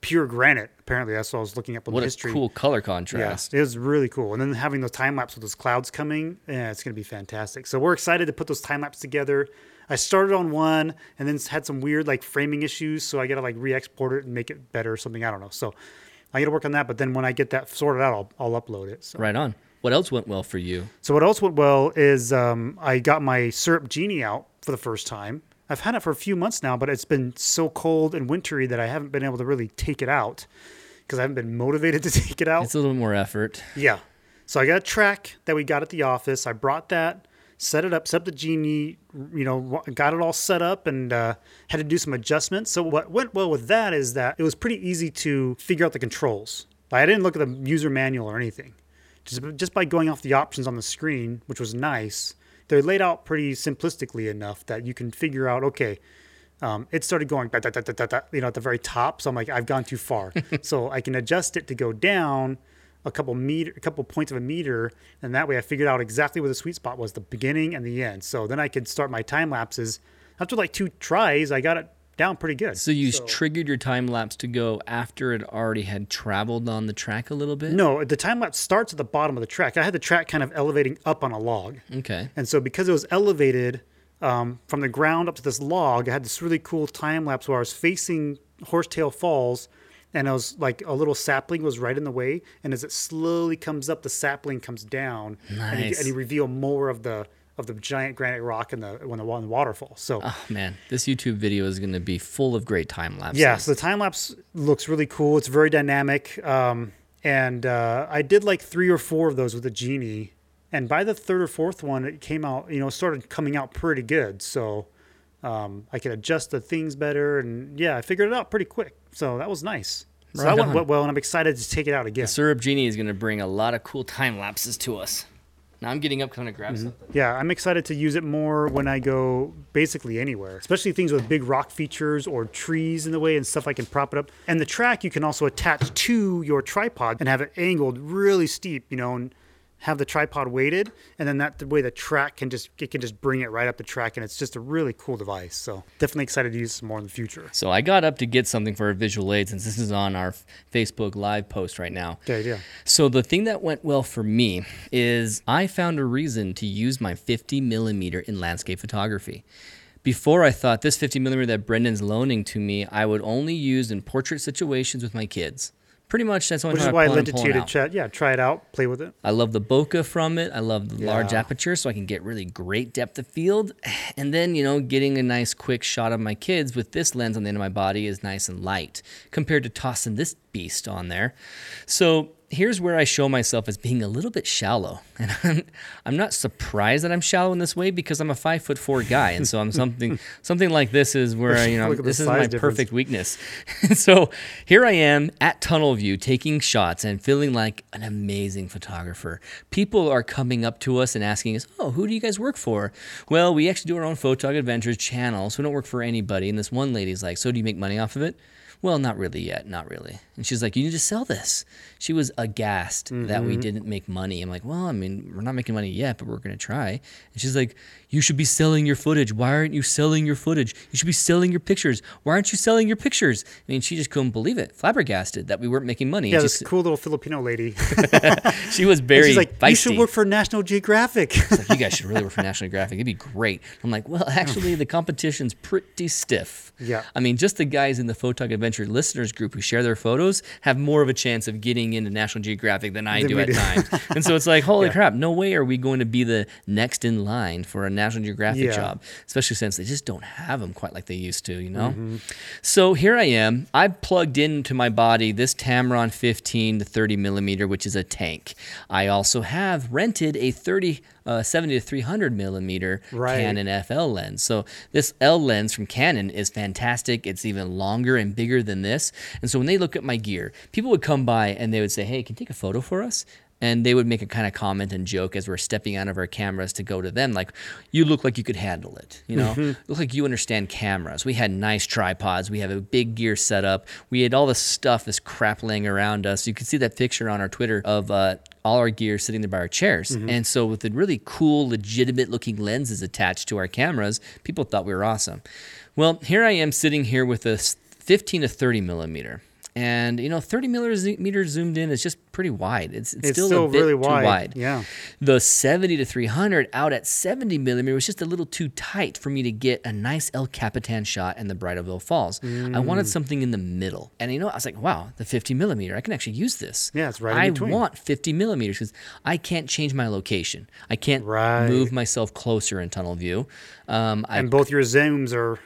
pure granite. Apparently, that's what I was looking up on What the a cool color Yeah, contrast. it was really cool. And then having those time lapse with those clouds coming, yeah, it's going to be fantastic. So we're excited to put those time lapse together. I started on one and then had some weird like framing issues, so I got to like re-export it and make it better or something. I don't know. So I got to work on that. But then when I get that sorted out, I'll, I'll upload it. So. Right on. What else went well for you? So what else went well is um, I got my Syrp Genie out for the first time. I've had it for a few months now, but it's been so cold and wintry that I haven't been able to really take it out because I haven't been motivated to [LAUGHS] take it out. It's a little more effort. Yeah. So I got a track that we got at the office. I brought that, set it up, set up the genie, you know, got it all set up and uh, had to do some adjustments. So what went well with that is that it was pretty easy to figure out the controls. Like I didn't look at the user manual or anything. Just, just by going off the options on the screen, which was nice, they're laid out pretty simplistically enough that you can figure out, okay, um, it started going, da, da, da, you know, at the very top. So I'm like, I've gone too far. [LAUGHS] so I can adjust it to go down a couple meter, a couple points of a meter, and that way I figured out exactly where the sweet spot was, the beginning and the end. So then I could start my time lapses. After like two tries, I got it down pretty good. So you triggered your time lapse to go after it already had traveled on the track a little bit? No, the time lapse starts at the bottom of the track. I had the track kind of elevating up on a log. Okay. And so because it was elevated um, from the ground up to this log, I had this really cool time lapse where I was facing Horsetail Falls and it was like a little sapling was right in the way, and as it slowly comes up, the sapling comes down, and, you, Nice. and you reveal more of the of the giant granite rock in the when the, the waterfall. So. Oh man, this YouTube video is going to be full of great time lapses. Yeah, so the time lapse looks really cool. It's very dynamic. Um, and uh, I did like three or four of those with the genie. And by the third or fourth one, it came out, you know, started coming out pretty good. So um, I could adjust the things better. And yeah, I figured it out pretty quick. So that was nice. So Right that went on. went well, and I'm excited to take it out again. The Syrp Genie is going to bring a lot of cool time lapses to us. Now I'm getting up, kind of grab something. Yeah, I'm excited to use it more when I go basically anywhere, especially things with big rock features or trees in the way and stuff I can prop it up. And the track you can also attach to your tripod and have it angled really steep, you know, and have the tripod weighted, and then that the way the track can just it can just bring it right up the track, and it's just a really cool device. So definitely excited to use this more in the future. So I got up to get something for a visual aid since this is on our Facebook live post right now. Good idea. So the thing that went well for me is I found a reason to use my 50 millimeter in landscape photography. Before I thought this 50 millimeter that Brendan's loaning to me, I would only use in portrait situations with my kids. Pretty much that's only Which is time why I lent it to you to chat. Yeah, try it out, play with it. I love the bokeh from it. I love the large aperture so I can get really great depth of field. And then, you know, getting a nice quick shot of my kids with this lens on the end of my body is nice and light compared to tossing this beast on there. So here's where I show myself as being a little bit shallow. [LAUGHS] And I'm, I'm not surprised that I'm shallow in this way because I'm a five foot four guy. And so I'm [LAUGHS] something something like this is where, you know, Look at the this is my difference. perfect weakness. [LAUGHS] so here I am at tunnel view taking shots and feeling like an amazing photographer. People are coming up to us and asking us, Oh, who do you guys work for? Well, we actually do our own Photog Adventures channel, so we don't work for anybody. And this one lady's like, So do you make money off of it? Well, not really yet, not really. And she's like, You need to sell this. She was aghast that Mm-hmm. we didn't make money. I'm like, Well, I mean, we're not making money yet, but we're going to try. And she's like, You should be selling your footage. Why aren't you selling your footage? You should be selling your pictures. Why aren't you selling your pictures? I mean, she just couldn't believe it, flabbergasted that we weren't making money. Yeah, this cool little Filipino lady. [LAUGHS] she was very she's like, feisty. you should work for National Geographic. like, you guys should really work for National Geographic. It'd be great. I'm like, well, actually, the competition's pretty stiff. Yeah. I mean, just the guys in the Photog Adventure listeners group who share their photos have more of a chance of getting into National Geographic than I Than do at do. times. [LAUGHS] and so it's like, holy Yeah. crap, no way are we going to be the next in line for a National Geographic Yeah. job, especially since they just don't have them quite like they used to, you know? Mm-hmm. So here I am. I've plugged into my body this Tamron 15 to 30 millimeter, which is a tank. I also have rented a 30, uh, 70 to 300 millimeter Right. Canon FL lens. So this L lens from Canon is fantastic. It's even longer and bigger than this. And so when they look at my gear, people would come by and they would say, "Hey, can you take a photo for us?" And they would make a kind of comment and joke as we're stepping out of our cameras to go to them, like, "You look like you could handle it. You know, look like you understand cameras." We had nice tripods. We have a big gear setup. We had all this stuff, this crap laying around us. You can see that picture on our Twitter of uh, all our gear sitting there by our chairs. And so with the really cool, legitimate looking lenses attached to our cameras, people thought we were awesome. Well, here I am sitting here with a 15 to 30 millimeter. And you know, 30 millimeters zoomed in is just pretty wide. It's, it's, It's still, still a bit really too wide. wide. Yeah. The 70 to 300 out at 70 millimeter was just a little too tight for me to get a nice El Capitan shot in the Bridalveil Falls. I Mm. wanted something in the middle. And you know, I was like, wow, the 50 millimeter, I can actually use this. Yeah, it's right in I want 50 millimeters because I can't change my location. I can't Right. move myself closer in tunnel view. Um, I and both your zooms are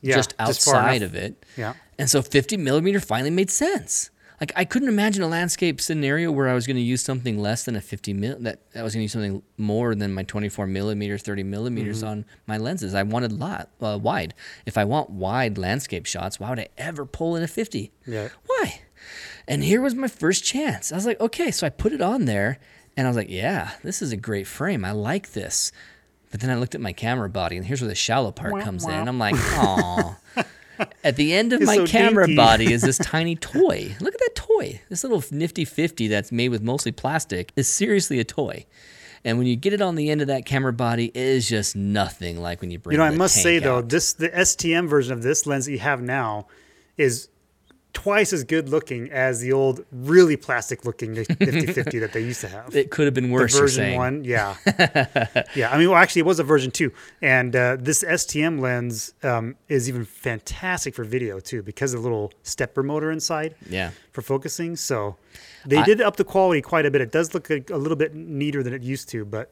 yeah, just outside enough. of it. Yeah. And so 50 millimeter finally made sense. Like I couldn't imagine a landscape scenario where I was going to use something less than a 50 mil that I was going to use something more than my 24 millimeters, 30 millimeters Mm-hmm. on my lenses. I wanted lot uh, wide. If I want wide landscape shots, why would I ever pull in a 50? Yeah. Why? And here was my first chance. I was like, okay, so I put it on there, and I was like, yeah, this is a great frame. I like this. But then I looked at my camera body, and here's where the shallow part comes in. I'm like, oh. [LAUGHS] At the end of It's my so camera dainty. body is this [LAUGHS] tiny toy. Look at that toy. This little nifty 50 that's made with mostly plastic is seriously a toy. And when you get it on the end of that camera body, it is just nothing like when you bring it. You know, I must say tank though, this the STM version of this lens that you have now is twice as good looking as the old, really plastic looking [LAUGHS] Nifty 50 that they used to have. It could have been the worse. you're version one, yeah, [LAUGHS] yeah. I mean, well, actually, it was a version two, and uh, this STM lens um, is even fantastic for video too because of the little stepper motor inside Yeah. for focusing. So they I- did up the quality quite a bit. It does look a, a little bit neater than it used to, but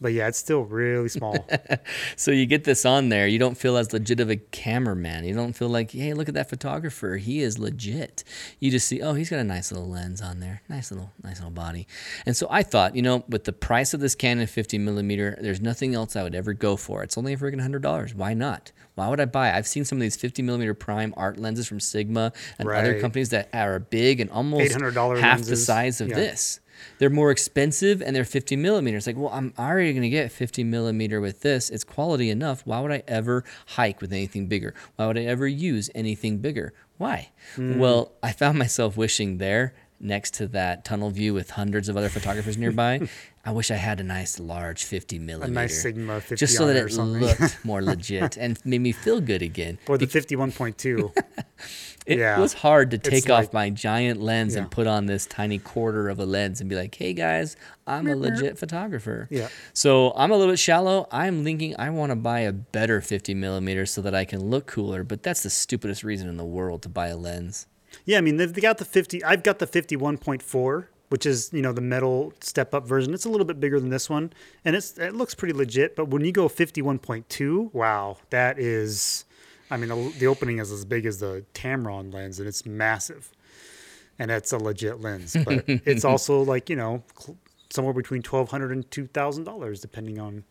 but yeah, it's still really small. [LAUGHS] So you get this on there, you don't feel as legit of a cameraman. You don't feel like, hey, look at that photographer. He is legit. You just see, oh, he's got a nice little lens on there. Nice little, nice little body. And so I thought, you know, with the price of this Canon 50 millimeter, there's nothing else I would ever go for. It's only a freaking hundred dollars. Why not? Why would I buy? I've seen some of these 50 millimeter prime art lenses from Sigma and other companies that are big and almost $800 half the size of Yeah. this they're more expensive and they're 50 millimeters. Like, well, I'm already going to get 50 millimeter with this. It's quality enough. Why would I ever hike with anything bigger? Why would I ever use anything bigger? Why? Hmm. Well, I found myself wishing there next to that tunnel view with hundreds of other photographers nearby. [LAUGHS] I wish I had a nice large 50 millimeter. A nice Sigma 50 Just so that it or it something. looked [LAUGHS] more legit and made me feel good again. or the 51.2. [LAUGHS] It Yeah. was hard to It's take off like- my giant lens Yeah. and put on this tiny quarter of a lens and be like, "Hey guys, I'm a legit photographer." Yeah. So I'm a little bit shallow. I'm thinking I want to buy a better 50 millimeter so that I can look cooler. But that's the stupidest reason in the world to buy a lens. Yeah, I mean they've got the 50. I've got the 51.4, which is you know the metal step up version. It's a little bit bigger than this one, and it's it looks pretty legit. But when you go 51.2, wow, that is, I mean the, the opening is as big as the Tamron lens, and it's massive, and it's a legit lens. But [LAUGHS] it's also like you know cl- somewhere between 1,200 and 2,000 dollars depending on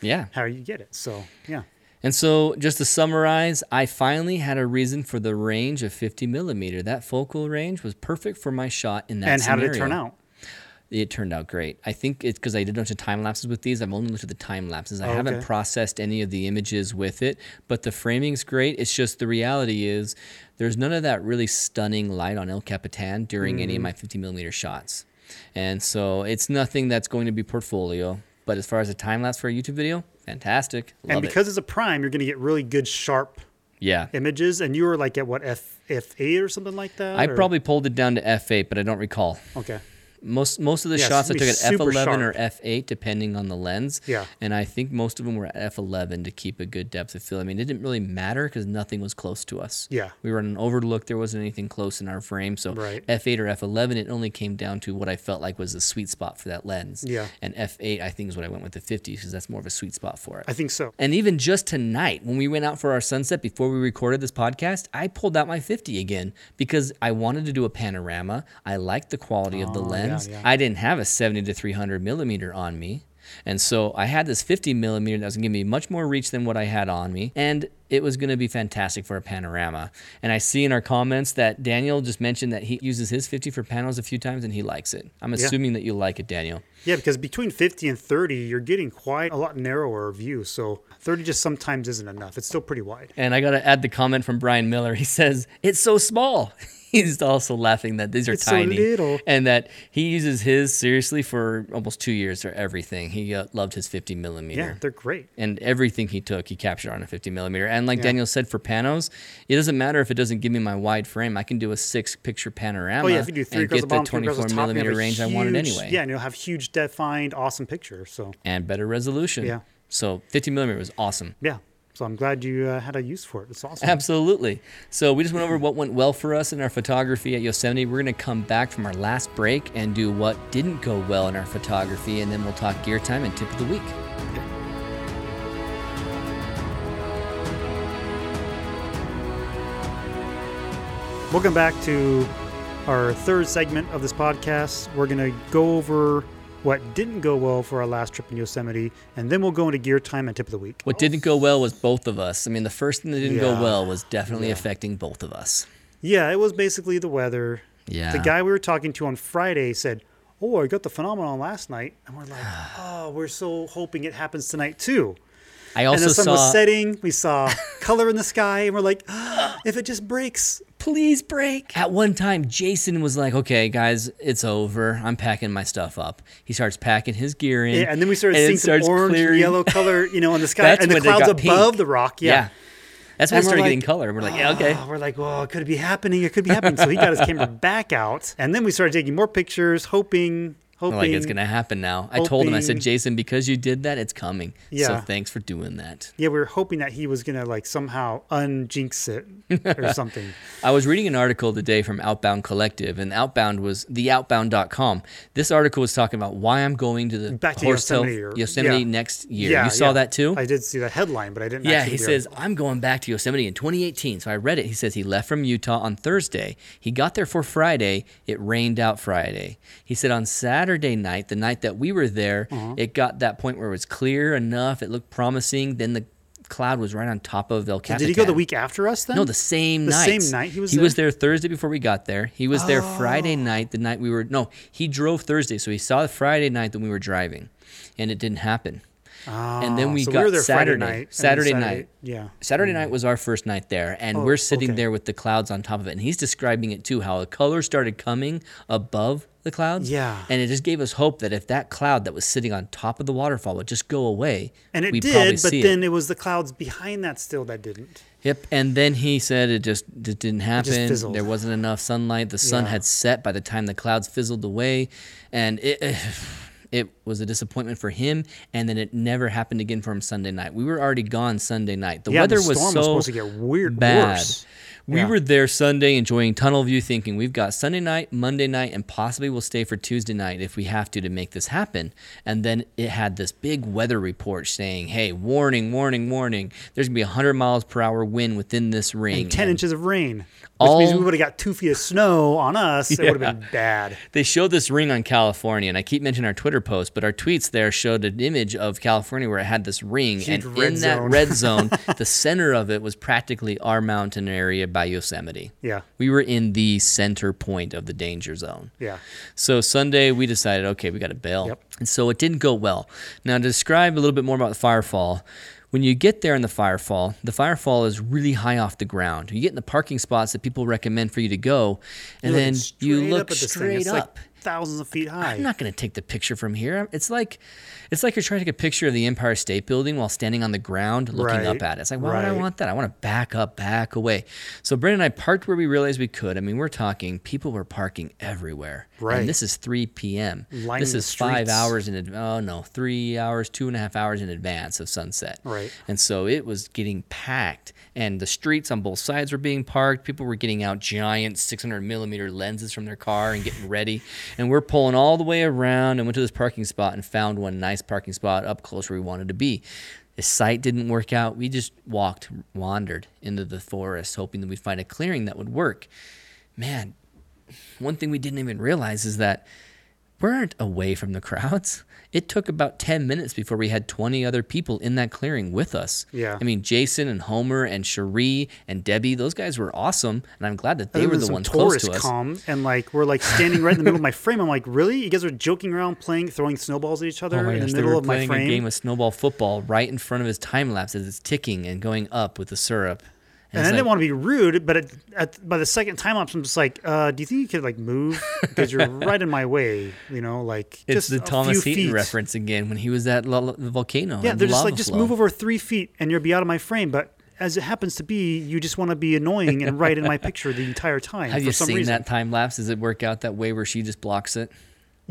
Yeah. how you get it. So yeah. And so, just to summarize, I finally had a reason for the range of 50 millimeter. That focal range was perfect for my shot in that and how did it turn out? It turned out great. I think it's because I did a bunch of time lapses with these. I've only looked at the time lapses. I Oh, haven't okay. processed any of the images with it, but the framing's great. It's just the reality is there's none of that really stunning light on El Capitan during any Mm. of my 50 millimeter shots. And so it's nothing that's going to be portfolio. But as far as a time lapse for a YouTube video, fantastic. Love and it. because it's a prime, you're going to get really good sharp Yeah. images. And you were like at what F F eight or something like that. I or- probably pulled it down to f8, but I don't recall. okay. Most most of the Yeah, shots I took at f11 or f8, depending on the lens. Yeah. And I think most of them were at f11 to keep a good depth of field. I mean, it didn't really matter because nothing was close to us. Yeah. We were on an overlook. There wasn't anything close in our frame. So Right. f8 or f11, it only came down to what I felt like was the sweet spot for that lens. Yeah. And f8, I think, is what I went with the 50 because that's more of a sweet spot for it. I think so. And even just tonight, when we went out for our sunset before we recorded this podcast, I pulled out my 50 again because I wanted to do a panorama. I liked the quality of the lens. yeah, lens. yeah. I didn't have a 70 to 300 millimeter on me. And so I had this 50 millimeter that was going to give me much more reach than what I had on me. And it was going to be fantastic for a panorama. And I see in our comments that Daniel just mentioned that he uses his 50 for panels a few times and he likes it. I'm assuming that you like it, Daniel. Yeah, because between 50 and 30, you're getting quite a lot narrower view. So 30 just sometimes isn't enough. It's still pretty wide. And I got to add the comment from Brian Miller. He says, It's so small. [LAUGHS] He's also laughing that these are It's so tiny. little. And that he uses his seriously for almost two years for everything. He uh, loved his 50 millimeter. Yeah, they're great. and everything he took, he captured on a 50 millimeter. And like Yeah. Daniel said, for panos, it doesn't matter if it doesn't give me my wide frame. I can do a six picture panorama Oh, yeah, if you do three and get the bottom, three across 24 the top, millimeter a range I wanted anyway. Yeah, and you'll have huge defined, awesome picture. So, And better resolution. Yeah. So 50 millimeter was awesome. yeah. So I'm glad you uh, had a use for it. It's awesome. Absolutely. So we just went over what went well for us in our photography at Yosemite. We're going to come back from our last break and do what didn't go well in our photography, and then we'll talk gear time and tip of the week. Welcome back to our third segment of this podcast. We're going to go over what didn't go well for our last trip in Yosemite, and then we'll go into gear time and tip of the week. What didn't go well was both of us. I mean, the first thing that didn't Yeah. go well was definitely Yeah. affecting both of us. Yeah, it was basically the weather. Yeah. The guy we were talking to on Friday said, Oh, I got the phenomenon last night. And we're like, [SIGHS] Oh, we're so hoping it happens tonight too. I And the sun saw. was setting. We saw [LAUGHS] color in the sky, and we're like, ah, if it just breaks. Please break. At one time, Jason was like, "Okay, guys, it's over. I'm packing my stuff up." He starts packing his gear in, Yeah, and then we started seeing some orange, clearing. yellow color, you know, in the [LAUGHS] sky, and the clouds above pink. the rock. Yeah. Yeah. That's when And started like, getting color. We're like, yeah, okay. "Oh," we're like, well, it could be happening? It could be happening. So he got his camera [LAUGHS] back out, and then we started taking more pictures, hoping, hoping. like it's gonna happen now. I told him, I said, Jason, because you did that, it's coming. Yeah. So thanks for doing that. Yeah, we were hoping that he was gonna like somehow unjinx it or [LAUGHS] something. I was reading an article today from Outbound Collective, and Outbound was the theoutbound.com. This article was talking about why I'm going to the Back to Horsetail- Yosemite or- Yosemite yeah. next year. Yeah, you saw yeah. that too? I did see the headline, but I didn't. Yeah, actually he it. says, I'm going back to Yosemite in 2018. So I read it. He says he left from Utah on Thursday. He got there for Friday. It rained out Friday. He said on Saturday night, the night that we were there, Uh-huh. it got that point where it was clear enough. It looked promising. Then the cloud was right on top of El Capitan. Did he go the week after us then? No, the same The night. same night he was He there? was there Thursday before we got there. He was there Oh. Friday night, the night we were. No, he drove Thursday, so he saw the Friday night that we were driving, and it didn't happen. Ah, and then we so got there Saturday. Night. then Saturday night. Yeah. Saturday hmm. night was our first night there, and Oh, we're sitting okay. there with the clouds on top of it. And he's describing it too, how the color started coming above the clouds. Yeah. And it just gave us hope that if that cloud that was sitting on top of the waterfall would just go away, And it did, but then it. was the clouds behind that still that didn't. Yep. And then he said it just it didn't happen. fizzled. there wasn't enough sunlight. The sun Yeah. had set by the time the clouds fizzled away, and it. [SIGHS] It was a disappointment for him, and then it never happened again for him Sunday night. We were already gone Sunday night. The Yeah, weather the was storm so was supposed to get weird, bad. worse. We Yeah. were there Sunday enjoying tunnel view, thinking we've got Sunday night, Monday night, and possibly we'll stay for Tuesday night if we have to to make this happen. And then it had this big weather report saying, "Hey, warning, warning, warning! There's gonna be a hundred miles per hour wind within this ring." And ten And inches of rain, which means we would have got two feet of snow on us. It would have been bad. They showed this ring on California, and I keep mentioning our Twitter post, but our tweets there showed an image of California where it had this ring, Huge and in that red zone, [LAUGHS] the center of it was practically our mountain area by Yosemite. Yeah, We were in the center point of the danger zone. yeah. So Sunday we decided, okay, we got to bail. Yep. And so it didn't go well. Now to describe a little bit more about the firefall, when you get there in the firefall, the firefall is really high off the ground. You get in the parking spots that people recommend for you to go, and You're then you look up at this thing. straight up. like thousands of feet high. I'm not going to take the picture from here. It's like, it's like you're trying to take a picture of the Empire State Building while standing on the ground looking up at it. It's like, why would I want that? I want to back up, back away. So Brandon and I parked where we realized we could. I mean, we're talking people were parking everywhere. Right. And this is 3 p.m. Lining this is five hours in. Oh no, three hours, two and a half hours in advance of sunset. Right. And so it was getting packed, and the streets on both sides were being parked. People were getting out giant 600 millimeter lenses from their car and getting ready. And we're pulling all the way around and went to this parking spot and found one nice parking spot up close where we wanted to be. The site didn't work out. We just walked, wandered into the forest, hoping that we'd find a clearing that would work. Man, one thing we didn't even realize is that we weren't away from the [LAUGHS] crowds. It took about 10 minutes before we had 20 other people in that clearing with us. Yeah. I mean, Jason and Homer and Cherie and Debbie, those guys were awesome. And I'm glad that they were the ones close to us. come and like we're like standing right in the middle of my frame. I'm like, really? You guys are joking around, playing, throwing snowballs at each other Oh in gosh, the middle of my playing frame. a game of snowball football right in front of his time lapse as it's ticking and going up with the Syrp. And I it's didn't want to be rude, but at, at, by the second time lapse, I'm just like, uh, do you think you could like move [LAUGHS] because you're right in my way? You know, like It's just the a Thomas few Heaton feet. reference again when he was at la- la- the volcano. Yeah, and they're the just like lava just move over three feet and you'll be out of my frame. But as it happens to be, you just want to be annoying and right in my [LAUGHS] picture the entire time. Have you seen reason. that time lapse? Does it work out that way where she just blocks it?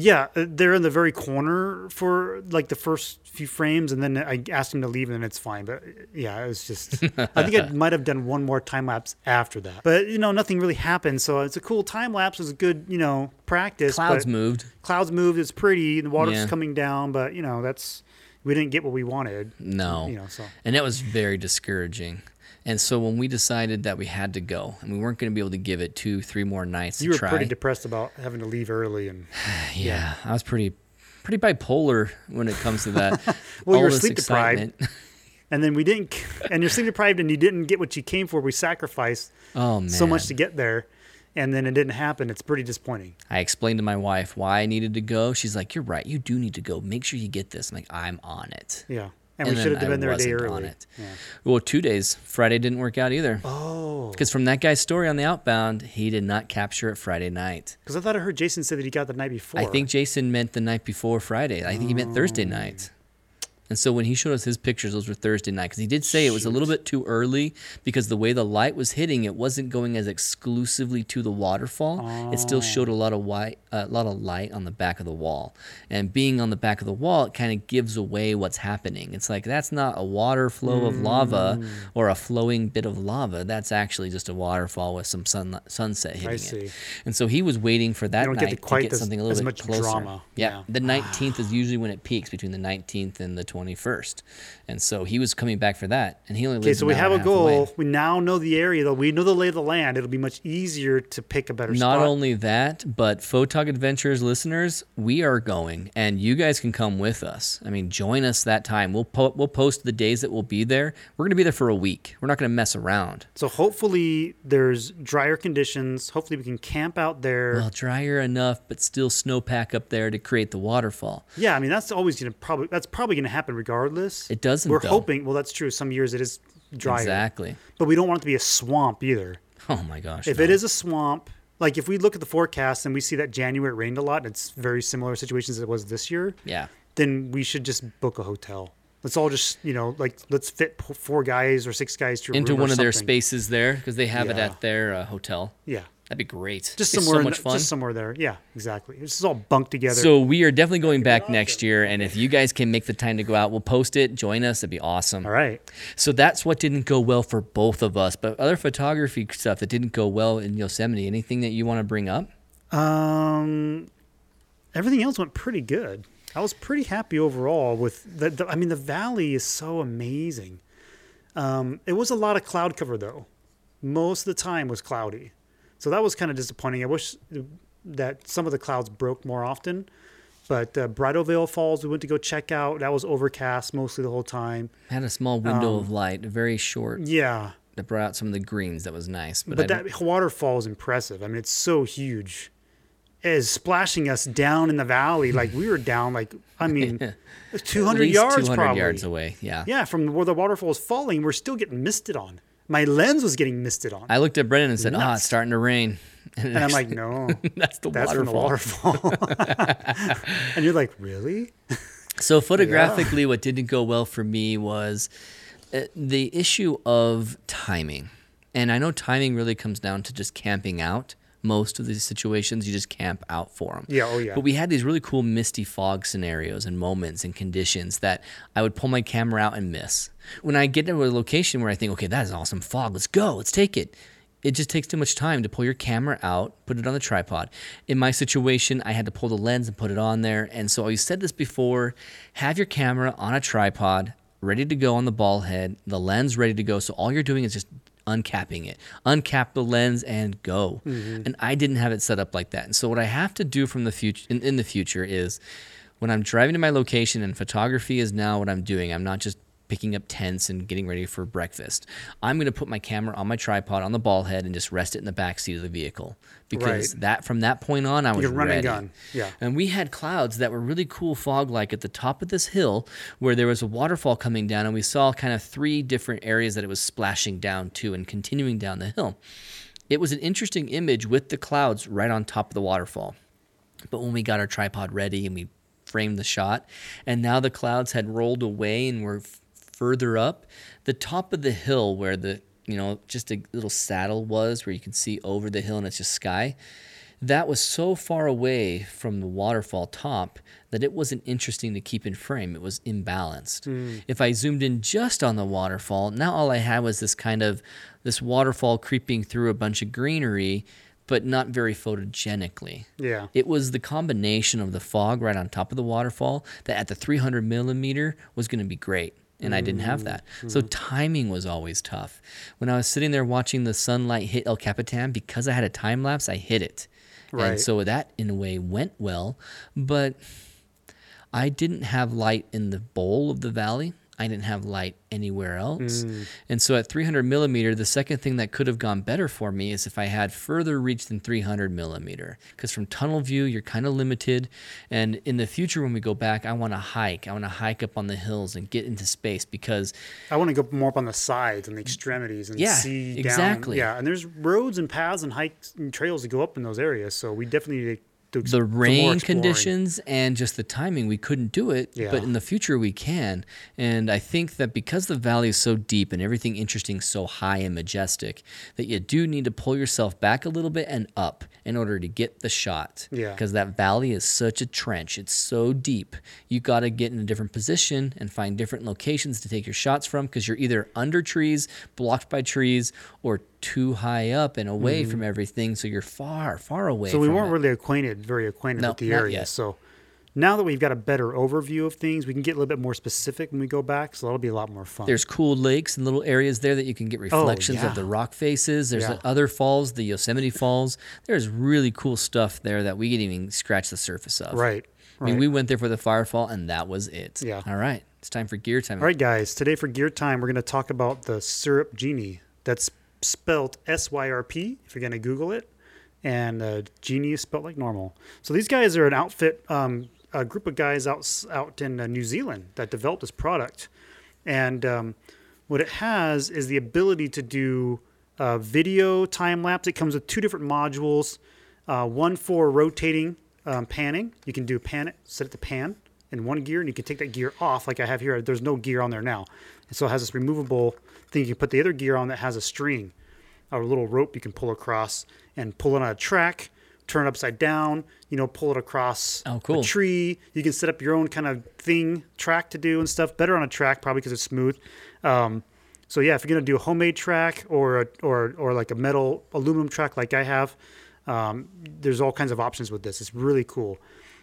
Yeah, uh, they're in the very corner for like the first few frames, and then I asked him to leave, and it's fine. But uh, yeah, it was just. I think I might have done one more time lapse after that, but you know, nothing really happened. So it's a cool time lapse. It was a good, you know, practice. Clouds moved. Clouds moved. It's pretty. The water's Yeah. coming down, but you know, that's we didn't get what we wanted. No. You know, so And that was very discouraging. And so when we decided that we had to go and we weren't going to be able to give it two, three more nights you were try. pretty depressed about having to leave early, and [SIGHS] yeah, I was pretty pretty bipolar when it comes to that. [LAUGHS] Well, you were sleep deprived. [LAUGHS] and then we didn't, and you're sleep deprived, and you didn't get what you came for. We sacrificed Oh man. so much to get there, and then it didn't happen. It's pretty disappointing. I explained to my wife why I needed to go. She's like, "You're right. You do need to go. Make sure you get this." I'm like, "I'm on it." Yeah. And, And we should have been there a day early. it. Yeah. Well, two days. Friday didn't work out either. Oh. Because from that guy's story on the outbound, he did not capture it Friday night. Because I thought I heard Jason say that he got the night before. I think Jason meant the night before Friday. I think he meant Thursday Oh. night. And so when he showed us his pictures, those were Thursday night because he did say it was a little bit too early because the way the light was hitting, it wasn't going as exclusively to the waterfall. It still showed a lot of white, a lot of light on the back of the wall. And being on the back of the wall, it kind of gives away what's happening. It's like that's not a water flow of lava Mm. or a flowing bit of lava. That's actually just a waterfall with some sun, sunset hitting I see. it. And so he was waiting for that get night quite to get as- something a little as bit much closer. drama. Yeah, Yeah. the [SIGHS] 19th is usually when it peaks between the 19th and the 21st. And so he was coming back for that, and he only Okay, so we have a half away. goal. We now know the area, though. We know the lay of the land. It'll be much easier to pick a better Not spot. only that, but Photog Adventures listeners, we are going, and you guys can come with us. I mean, join us that time. We'll po- we'll post the days that we'll be there. We're going to be there for a week. We're not going to mess around. so hopefully there's drier conditions. Hopefully we can camp out there. Well, drier enough, but still snowpack up there to create the waterfall. yeah, I mean that's always gonna probably that's probably gonna happen regardless. It doesn't, We're though. hoping. Well, that's true. Some years it is drier, Exactly. but we don't want it to be a swamp either. Oh my gosh. If no. it is a swamp, like if we look at the forecast and we see that January it rained a lot, and it's very similar situations as it was this year. yeah. then we should just book a hotel. Let's all just, you know, like let's fit four guys or six guys into one of their spaces there because they have it at their uh, hotel. Yeah, That'd be great. just It's somewhere. so much fun. Just somewhere there. Yeah, exactly. This is all bunked together. So we are definitely going back next year, and if you guys can make the time to go out, we'll post it. Join us; it'd be awesome. all right. So that's what didn't go well for both of us. But other photography stuff that didn't go well in Yosemite. Anything that you want to bring up? Um, everything else went pretty good. I was pretty happy overall with the, the I mean, the valley is so amazing. Um, it was a lot of cloud cover though. Most of the time was cloudy, so that was kind of disappointing. I wish that some of the clouds broke more often. But uh, Bridal Veil Falls, we went to go check out. That was overcast mostly the whole time. Had a small window Um, of light, very short, Yeah, that brought out some of the greens. That was nice. But, but that waterfall is impressive. I mean, it's so huge. It is splashing us down in the valley. Like we were down, like I [LAUGHS] mean, hundred least yards 200 probably. yards away. Yeah. Yeah, from where the waterfall is falling, we're still getting misted on. My lens was getting misted on, I looked at Brendan and said, "Ah, it's starting to rain." [LAUGHS] and I'm like, no, [LAUGHS] "That's the that's waterfall." waterfall. [LAUGHS] and you're like, really? So photographically, what didn't go well for me was uh, the issue of timing, and I know timing really comes down to just camping out. Most of these situations, you just camp out for them. Yeah, oh, yeah. But we had these really cool misty fog scenarios and moments and conditions that I would pull my camera out and miss. When I get to a location where I think, okay, that is awesome fog, let's go, let's take it. It just takes too much time to pull your camera out, put it on the tripod. In my situation, I had to pull the lens and put it on there. And so I said this before have your camera on a tripod, ready to go on the ball head, the lens ready to go. So all you're doing is just uncapping it, uncap the lens and go. Mm-hmm. And I didn't have it set up like that. And so what I have to do from the future in, in the future is when I'm driving to my location and photography is now what I'm doing. I'm not just picking up tents and getting ready for breakfast. I'm going to put my camera on my tripod on the ball head and just rest it in the back seat of the vehicle because Right. that from that point on I was can run and ready. gun. Yeah. And we had clouds that were really cool fog like at the top of this hill where there was a waterfall coming down and we saw kind of three different areas that it was splashing down to and continuing down the hill. It was an interesting image with the clouds right on top of the waterfall. But when we got our tripod ready and we framed the shot, and now the clouds had rolled away and were further up, the top of the hill where the you know just a little saddle was, where you can see over the hill and it's just sky. That was so far away from the waterfall top that it wasn't interesting to keep in frame. It was imbalanced. Hmm. If I zoomed in just on the waterfall, now all I had was this kind of this waterfall creeping through a bunch of greenery, but not very photogenically. Yeah. It was the combination of the fog right on top of the waterfall that at the 300 millimeter was going to be great. And I didn't have that. So mm-hmm. timing was always tough. When I was sitting there watching the sunlight hit El Capitan, because I had a time lapse, I hit it. And so that, in a way, went well. But I didn't have light in the bowl of the valley. I didn't have light anywhere else. Mm. And so at 300 millimeter, the second thing that could have gone better for me is if I had further reach than 300 millimeter. Because from tunnel view, you're kind of limited. And in the future, when we go back, I want to hike. I want to hike up on the hills and get into space because I want to go more up on the sides and the extremities and Yeah, see exactly. down. Yeah, and there's roads and paths and hikes and trails to go up in those areas. So we definitely need to ex- the rain conditions and just the timing, we couldn't do it. Yeah. But in the future, we can. And I think that because the valley is so deep and everything interesting so high and majestic, that you do need to pull yourself back a little bit and up in order to get the shot. Yeah. Because that valley is such a trench. It's so deep. You got to get in a different position and find different locations to take your shots from because you're either under trees, blocked by trees, or too high up and away from everything. So you're far, far away. Mm-hmm. So we weren't it. really acquainted, very acquainted No, with the area. yet. So now that we've got a better overview of things, we can get a little bit more specific when we go back. So that'll be a lot more fun. There's cool lakes and little areas there that you can get reflections Oh, yeah. of the rock faces. There's Yeah. other falls, the Yosemite Falls. There's really cool stuff there that we didn't even scratch the surface of. right. I mean, right. we went there for the firefall, and that was it. Yeah. All right. It's time for gear time. All right, guys. Today for Gear Time, we're going to talk about the Syrp Genie. That's spelled S Y R P if you're going to Google it. And uh, Genie is spelled like normal. So these guys are an outfit, um, a group of guys out, out in uh, New Zealand that developed this product. And um, what it has is the ability to do uh, video time lapse. It comes with two different modules uh, one for rotating um, panning. You can do pan it, set it to pan in one gear, and you can take that gear off, like I have here. There's no gear on there now. And so it has this removable thing. You can put the other gear on that has a string, or a little rope you can pull across and pull it on a track, turn it upside down, you know, pull it across Oh, cool. a tree. You can set up your own kind of thing, track to do and stuff. Better on a track, probably because it's smooth. Um, so yeah, if you're gonna do a homemade track or a, or or like a metal aluminum track like I have, um, there's all kinds of options with this. It's really cool.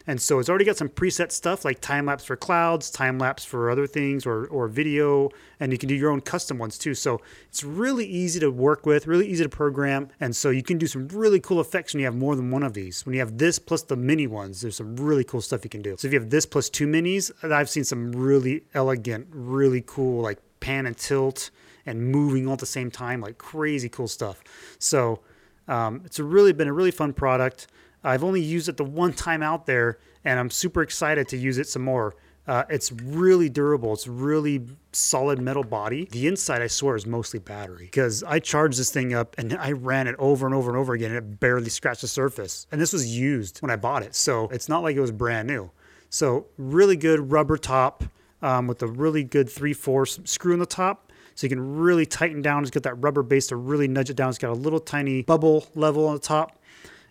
And so it's already got some preset stuff like time lapse for clouds, time lapse for other things, or or video, and you can do your own custom ones too. So it's really easy to work with, really easy to program, and so you can do some really cool effects when you have more than one of these. When you have this plus the mini ones, there's some really cool stuff you can do. So if you have this plus two minis, I've seen some really elegant, really cool like pan and tilt and moving all at the same time, like crazy cool stuff. So um, it's really been a really fun product. I've only used it the one time out there, and I'm super excited to use it some more. Uh, it's really durable. It's really solid metal body. The inside, I swear, is mostly battery because I charged this thing up and I ran it over and over and over again, and it barely scratched the surface. And this was used when I bought it, so it's not like it was brand new. So really good rubber top um, with a really good three fourths screw in the top. So you can really tighten down. It's got that rubber base to really nudge it down. It's got a little tiny bubble level on the top.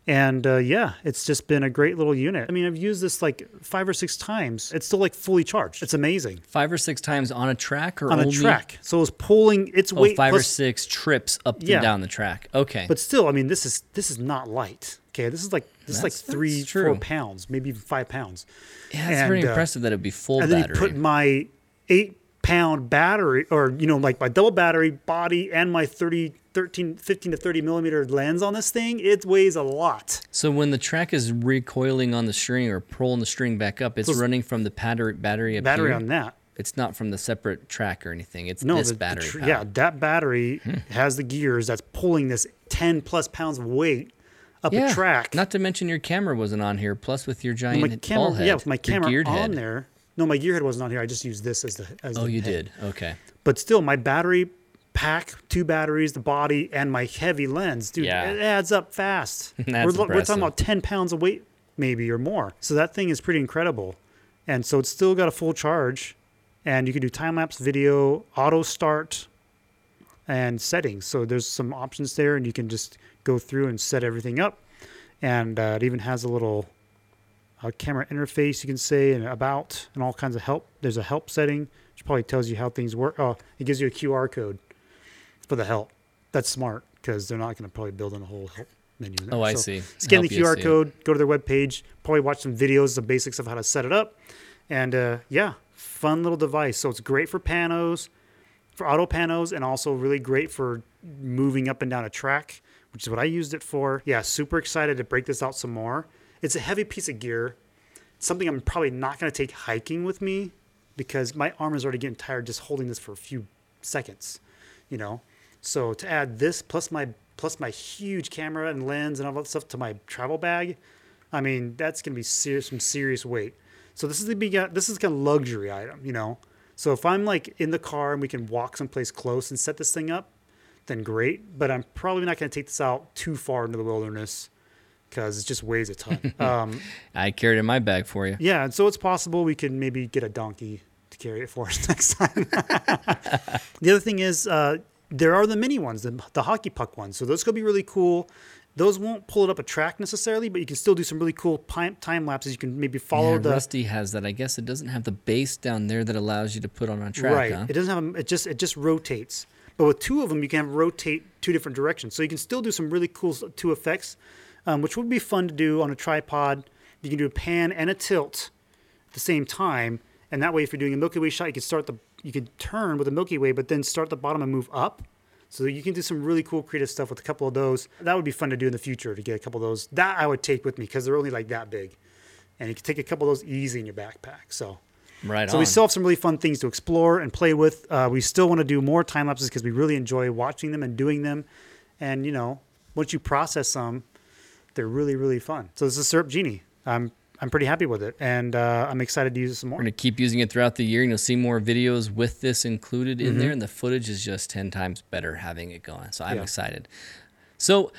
And uh, yeah, it's just been a great little unit. I mean, I've used this like five or six times. It's still like fully charged. It's amazing Five or six times on a track or on only a track. So it's pulling its Oh, weight five or plus- six trips up Yeah. and down the track. Okay. But still, I mean, this is this is not light. Okay, this is like this is like three, four pounds, maybe even five pounds. yeah, it's pretty uh, impressive that it'd be full and then battery. you put my eight pound battery or you know like my double battery body and my 30 13 15 to 30 millimeter lens on this thing it weighs a lot so when the track is recoiling on the string or pulling the string back up, it's So running from the battery battery up battery here? on that It's not from the separate track or anything. It's no this the- the battery. tr- yeah that battery hmm. has the gears that's pulling this 10 plus pounds of weight up Yeah. a track Not to mention your camera wasn't on here. Plus with your giant my ball camera head, yeah with my camera on head. there no my gear head wasn't on here i just used this as the as Oh, the you head. did. Okay. but still my battery pack two batteries the body and my heavy lens dude Yeah. it adds up fast [LAUGHS] That's we're, we're talking about 10 pounds of weight maybe or more so that thing is pretty incredible and so it's still got a full charge and you can do time lapse video auto start and settings so there's some options there and you can just go through and set everything up and uh, it even has a little uh, camera interface you can say and about and all kinds of help. There's a help setting which probably tells you how things work. Oh it gives you a qr code for the help. That's smart because they're not going to probably build in a whole help menu in there. Oh, I So see. scan Help the qr it. code go to their webpage probably watch some videos the basics of how to set it up. And uh, yeah fun little device. So it's great for panos for auto panos and also really great for moving up and down a track which is what i used it for. Yeah super excited to break this out some more it's a heavy piece of gear. Something i'm probably not going to take hiking with me because my arm is already getting tired just holding this for a few seconds you know? So to add this plus my plus my huge camera and lens and all that stuff to my travel bag i mean that's going to be serious some serious weight. So this is the this is kind of luxury item you know? So if i'm like in the car and we can walk someplace close and set this thing up then great. But i'm probably not going to take this out too far into the wilderness because it just weighs a ton. [LAUGHS] um, I carried it in my bag for you. yeah, and so it's possible we could maybe get a donkey to carry it for us [LAUGHS] next time. [LAUGHS] the other thing is, uh, there are the mini ones, the, the hockey puck ones. So those could be really cool. Those won't pull it up a track necessarily, but you can still do some really cool time lapses. You can maybe follow Yeah, the Rusty has that. I guess it doesn't have the base down there that allows you to put on a track. right. Huh? It doesn't have a, it just it just rotates. But with two of them, you can rotate two different directions. So you can still do some really cool two effects, um, which would be fun to do on a tripod. You can do a pan and a tilt at the same time, and that way, if you're doing a Milky Way shot, you can start the you can turn with a Milky Way, but then start the bottom and move up. So you can do some really cool creative stuff with a couple of those. That would be fun to do in the future to get a couple of those. That I would take with me because they're only like that big, and you can take a couple of those easy in your backpack. So. Right So on. we still have some really fun things to explore and play with. Uh, we still want to do more time lapses because we really enjoy watching them and doing them. And you know, once you process them, they're really really fun. So this is Syrp Genie. I'm I'm pretty happy with it, and uh, I'm excited to use it some more. We're going to keep using it throughout the year, and you'll see more videos with this included in Mm-hmm. there. And the footage is just 10 times better having it going. So I'm Yeah. excited. So,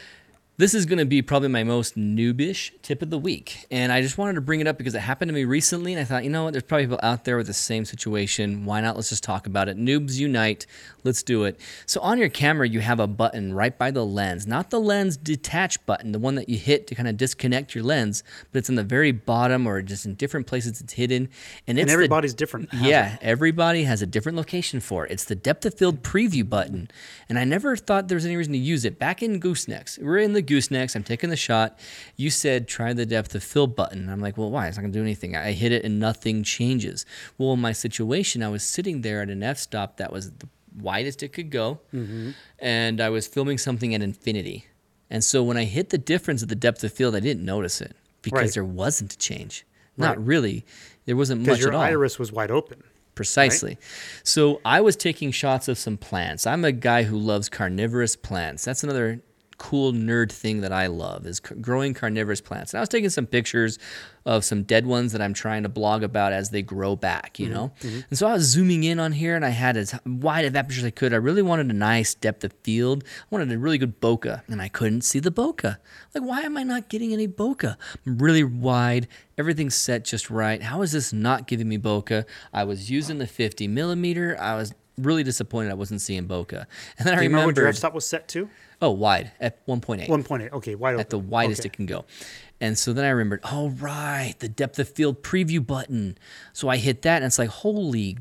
this is going to be probably my most noobish tip of the week. And I just wanted to bring it up because it happened to me recently. And I thought, you know what? There's probably people out there with the same situation. Why not? Let's just talk about it. Noobs unite. Let's do it. So, on your camera, you have a button right by the lens, not the lens detach button, the one that you hit to kind of disconnect your lens, but it's in the very bottom or just in different places it's hidden. And it's and the- everybody's different. has yeah, everybody has a different location for it. It's the depth of field preview button. And I never thought there was any reason to use it. Back in Goosenecks, we're in the Goosenecks, I'm taking the shot. You said try the depth of field button. I'm like, well, why? It's not going to do anything. I hit it and nothing changes. Well, in my situation, I was sitting there at an f stop that was the widest it could go. Mm-hmm. And I was filming something at infinity. And so when I hit the difference of the depth of field, I didn't notice it because Right. there wasn't a change. Not Right. really. There wasn't much at all. Because your iris was wide open. Precisely. So I was taking shots of some plants. I'm a guy who loves carnivorous plants. That's another cool nerd thing that I love is c- growing carnivorous plants. And I was taking some pictures of some dead ones that I'm trying to blog about as they grow back, you mm-hmm, know? Mm-hmm. And so I was zooming in on here and I had as wide of aperture as I could. I really wanted a nice depth of field. I wanted a really good bokeh and I couldn't see the bokeh. Like, why am I not getting any bokeh? I'm really wide. Everything's set just right. How is this not giving me bokeh? I was using the 50 millimeter. I was really disappointed I wasn't seeing bokeh. And then I Do you remember what your f-stop was set to? oh, wide at 1.8 1.8. Okay, wide open. at the widest Okay. it can go. And so then I remembered, oh, right, the depth of field preview button. So I hit that, and it's like, holy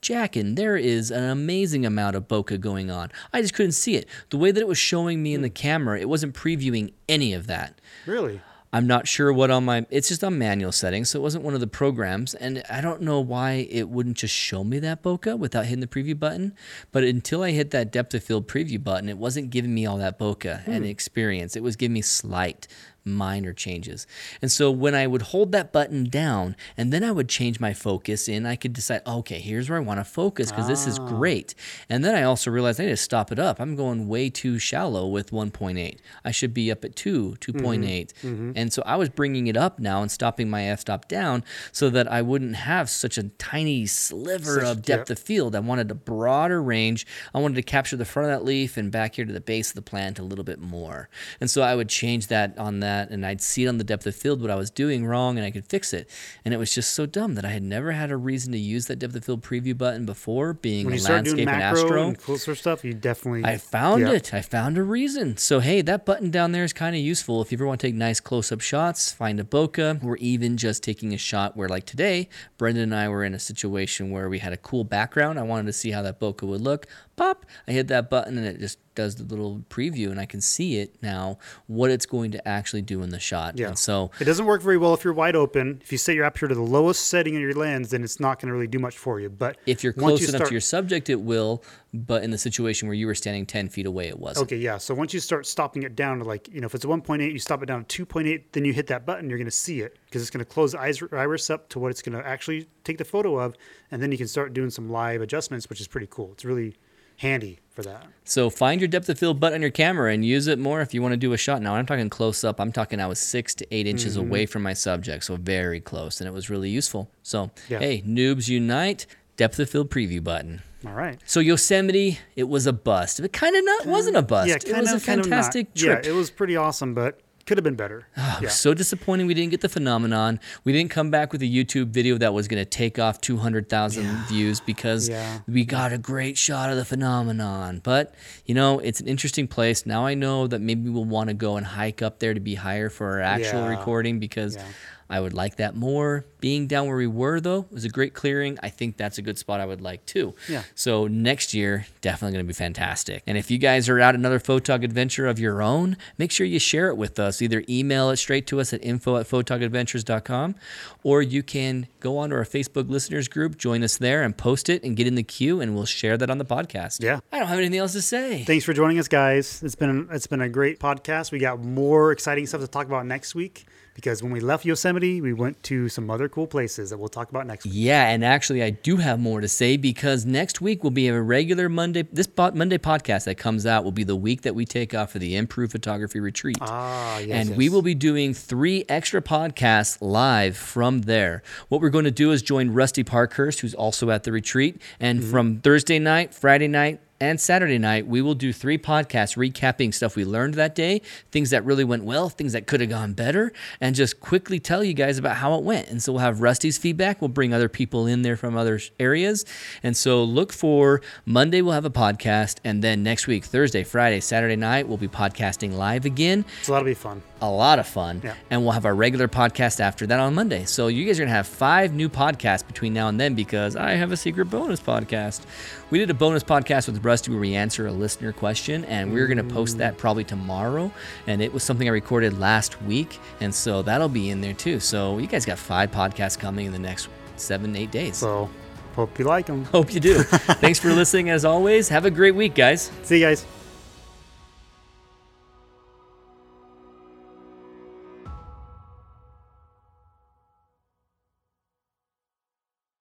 jackin', there is an amazing amount of bokeh going on. I just couldn't see it. The way that it was showing me in the hmm. camera, it wasn't previewing any of that. Really? I'm not sure what on my it's just on manual settings, so it wasn't one of the programs, and I don't know why it wouldn't just show me that bokeh without hitting the preview button. But until I hit that depth of field preview button, it wasn't giving me all that bokeh and hmm. experience. It was giving me slight minor changes. And so when I would hold that button down and then I would change my focus in, I could decide, okay, here's where I want to focus because this is ah. great. And then I also realized I need to stop it up. I'm going way too shallow with 1.8. I should be up at 2, 2.8. Mm-hmm. Mm-hmm. And so I was bringing it up now and stopping my f stop down so that I wouldn't have such a tiny sliver Such- of depth yep. of field. I wanted a broader range. I wanted to capture the front of that leaf and back here to the base of the plant a little bit more. And so I would change that on that and I'd see it on the depth of field what I was doing wrong and I could fix it. And it was just so dumb that I had never had a reason to use that depth of field preview button before being When a landscape and astro. and closer stuff, you definitely. I found Yeah. it. I found a reason. So hey, that button down there is kind of useful if you ever want to take nice close-up shots, find a bokeh, or even just taking a shot where like today, Brendan and I were in a situation where we had a cool background. I wanted to see how that bokeh would look. Pop! I hit that button and it just does the little preview and I can see it now what it's going to actually do in the shot. Yeah. And so It doesn't work very well if you're wide open. If you set your aperture to the lowest setting in your lens, then it's not going to really do much for you. But if you're close you enough start- to your subject, it will. But in the situation where you were standing 10 feet away, it wasn't. Okay, yeah. So once you start stopping it down to like, you know, if it's 1.8, you stop it down to 2.8, then you hit that button, you're going to see it because it's going to close the eyes- iris up to what it's going to actually take the photo of. And then you can start doing some live adjustments, which is pretty cool. It's really handy for that. So find your depth of field button on your camera and use it more if you want to do a shot. Now I'm talking close up. I'm talking I was six to eight inches Mm-hmm. away from my subject, so very close, and it was really useful. So Yeah. hey, noobs unite! Depth of field preview button. All right. So Yosemite, it was a bust. It kind of not wasn't a bust. Yeah, it kind was of a kind of fantastic trip. Yeah, it was pretty awesome, but could have been better. [SIGHS] Oh, yeah. So disappointing we didn't get the phenomenon. We didn't come back with a YouTube video that was going to take off 200,000 views because Yeah. we got a great shot of the phenomenon. But, you know, it's an interesting place. Now I know that maybe we'll want to go and hike up there to be higher for our actual Yeah. recording because Yeah. I would like that more. Being down where we were, though, was a great clearing. I think that's a good spot I would like too. Yeah. So next year, definitely going to be fantastic. And if you guys are out another photog adventure of your own, make sure you share it with us. Either email it straight to us at info at photogadventures.com or you can go onto our Facebook listeners group, join us there and post it and get in the queue and we'll share that on the podcast. Yeah. I don't have anything else to say. Thanks for joining us, guys. It's been it's been a great podcast. We got more exciting stuff to talk about next week because when we left Yosemite, we went to some other cool places that we'll talk about next week. Yeah, and actually, I do have more to say because next week will be a regular Monday. This Monday podcast that comes out will be the week that we take off for the Improve Photography Retreat. Ah, yes. and yes. we will be doing three extra podcasts live from there. What we're going to do is join Rusty Parkhurst, who's also at the retreat. And Mm-hmm. from Thursday night, Friday night, and Saturday night, we will do three podcasts recapping stuff we learned that day, things that really went well, things that could have gone better, and just quickly tell you guys about how it went. And so we'll have Rusty's feedback. We'll bring other people in there from other areas. And so look for Monday, we'll have a podcast. And then next week, Thursday, Friday, Saturday night, we'll be podcasting live again so that'll be fun. A lot of fun. Yeah. And we'll have our regular podcast after that on Monday. So you guys are going to have five new podcasts between now and then because I have a secret bonus podcast. We did a bonus podcast with Rusty where we answer a listener question, and we're going to post that probably tomorrow. And it was something I recorded last week. And so that'll be in there too. So you guys got five podcasts coming in the next seven, eight days. So hope you like them. Hope you do. [LAUGHS] Thanks for listening as always. Have a great week, guys. See you guys.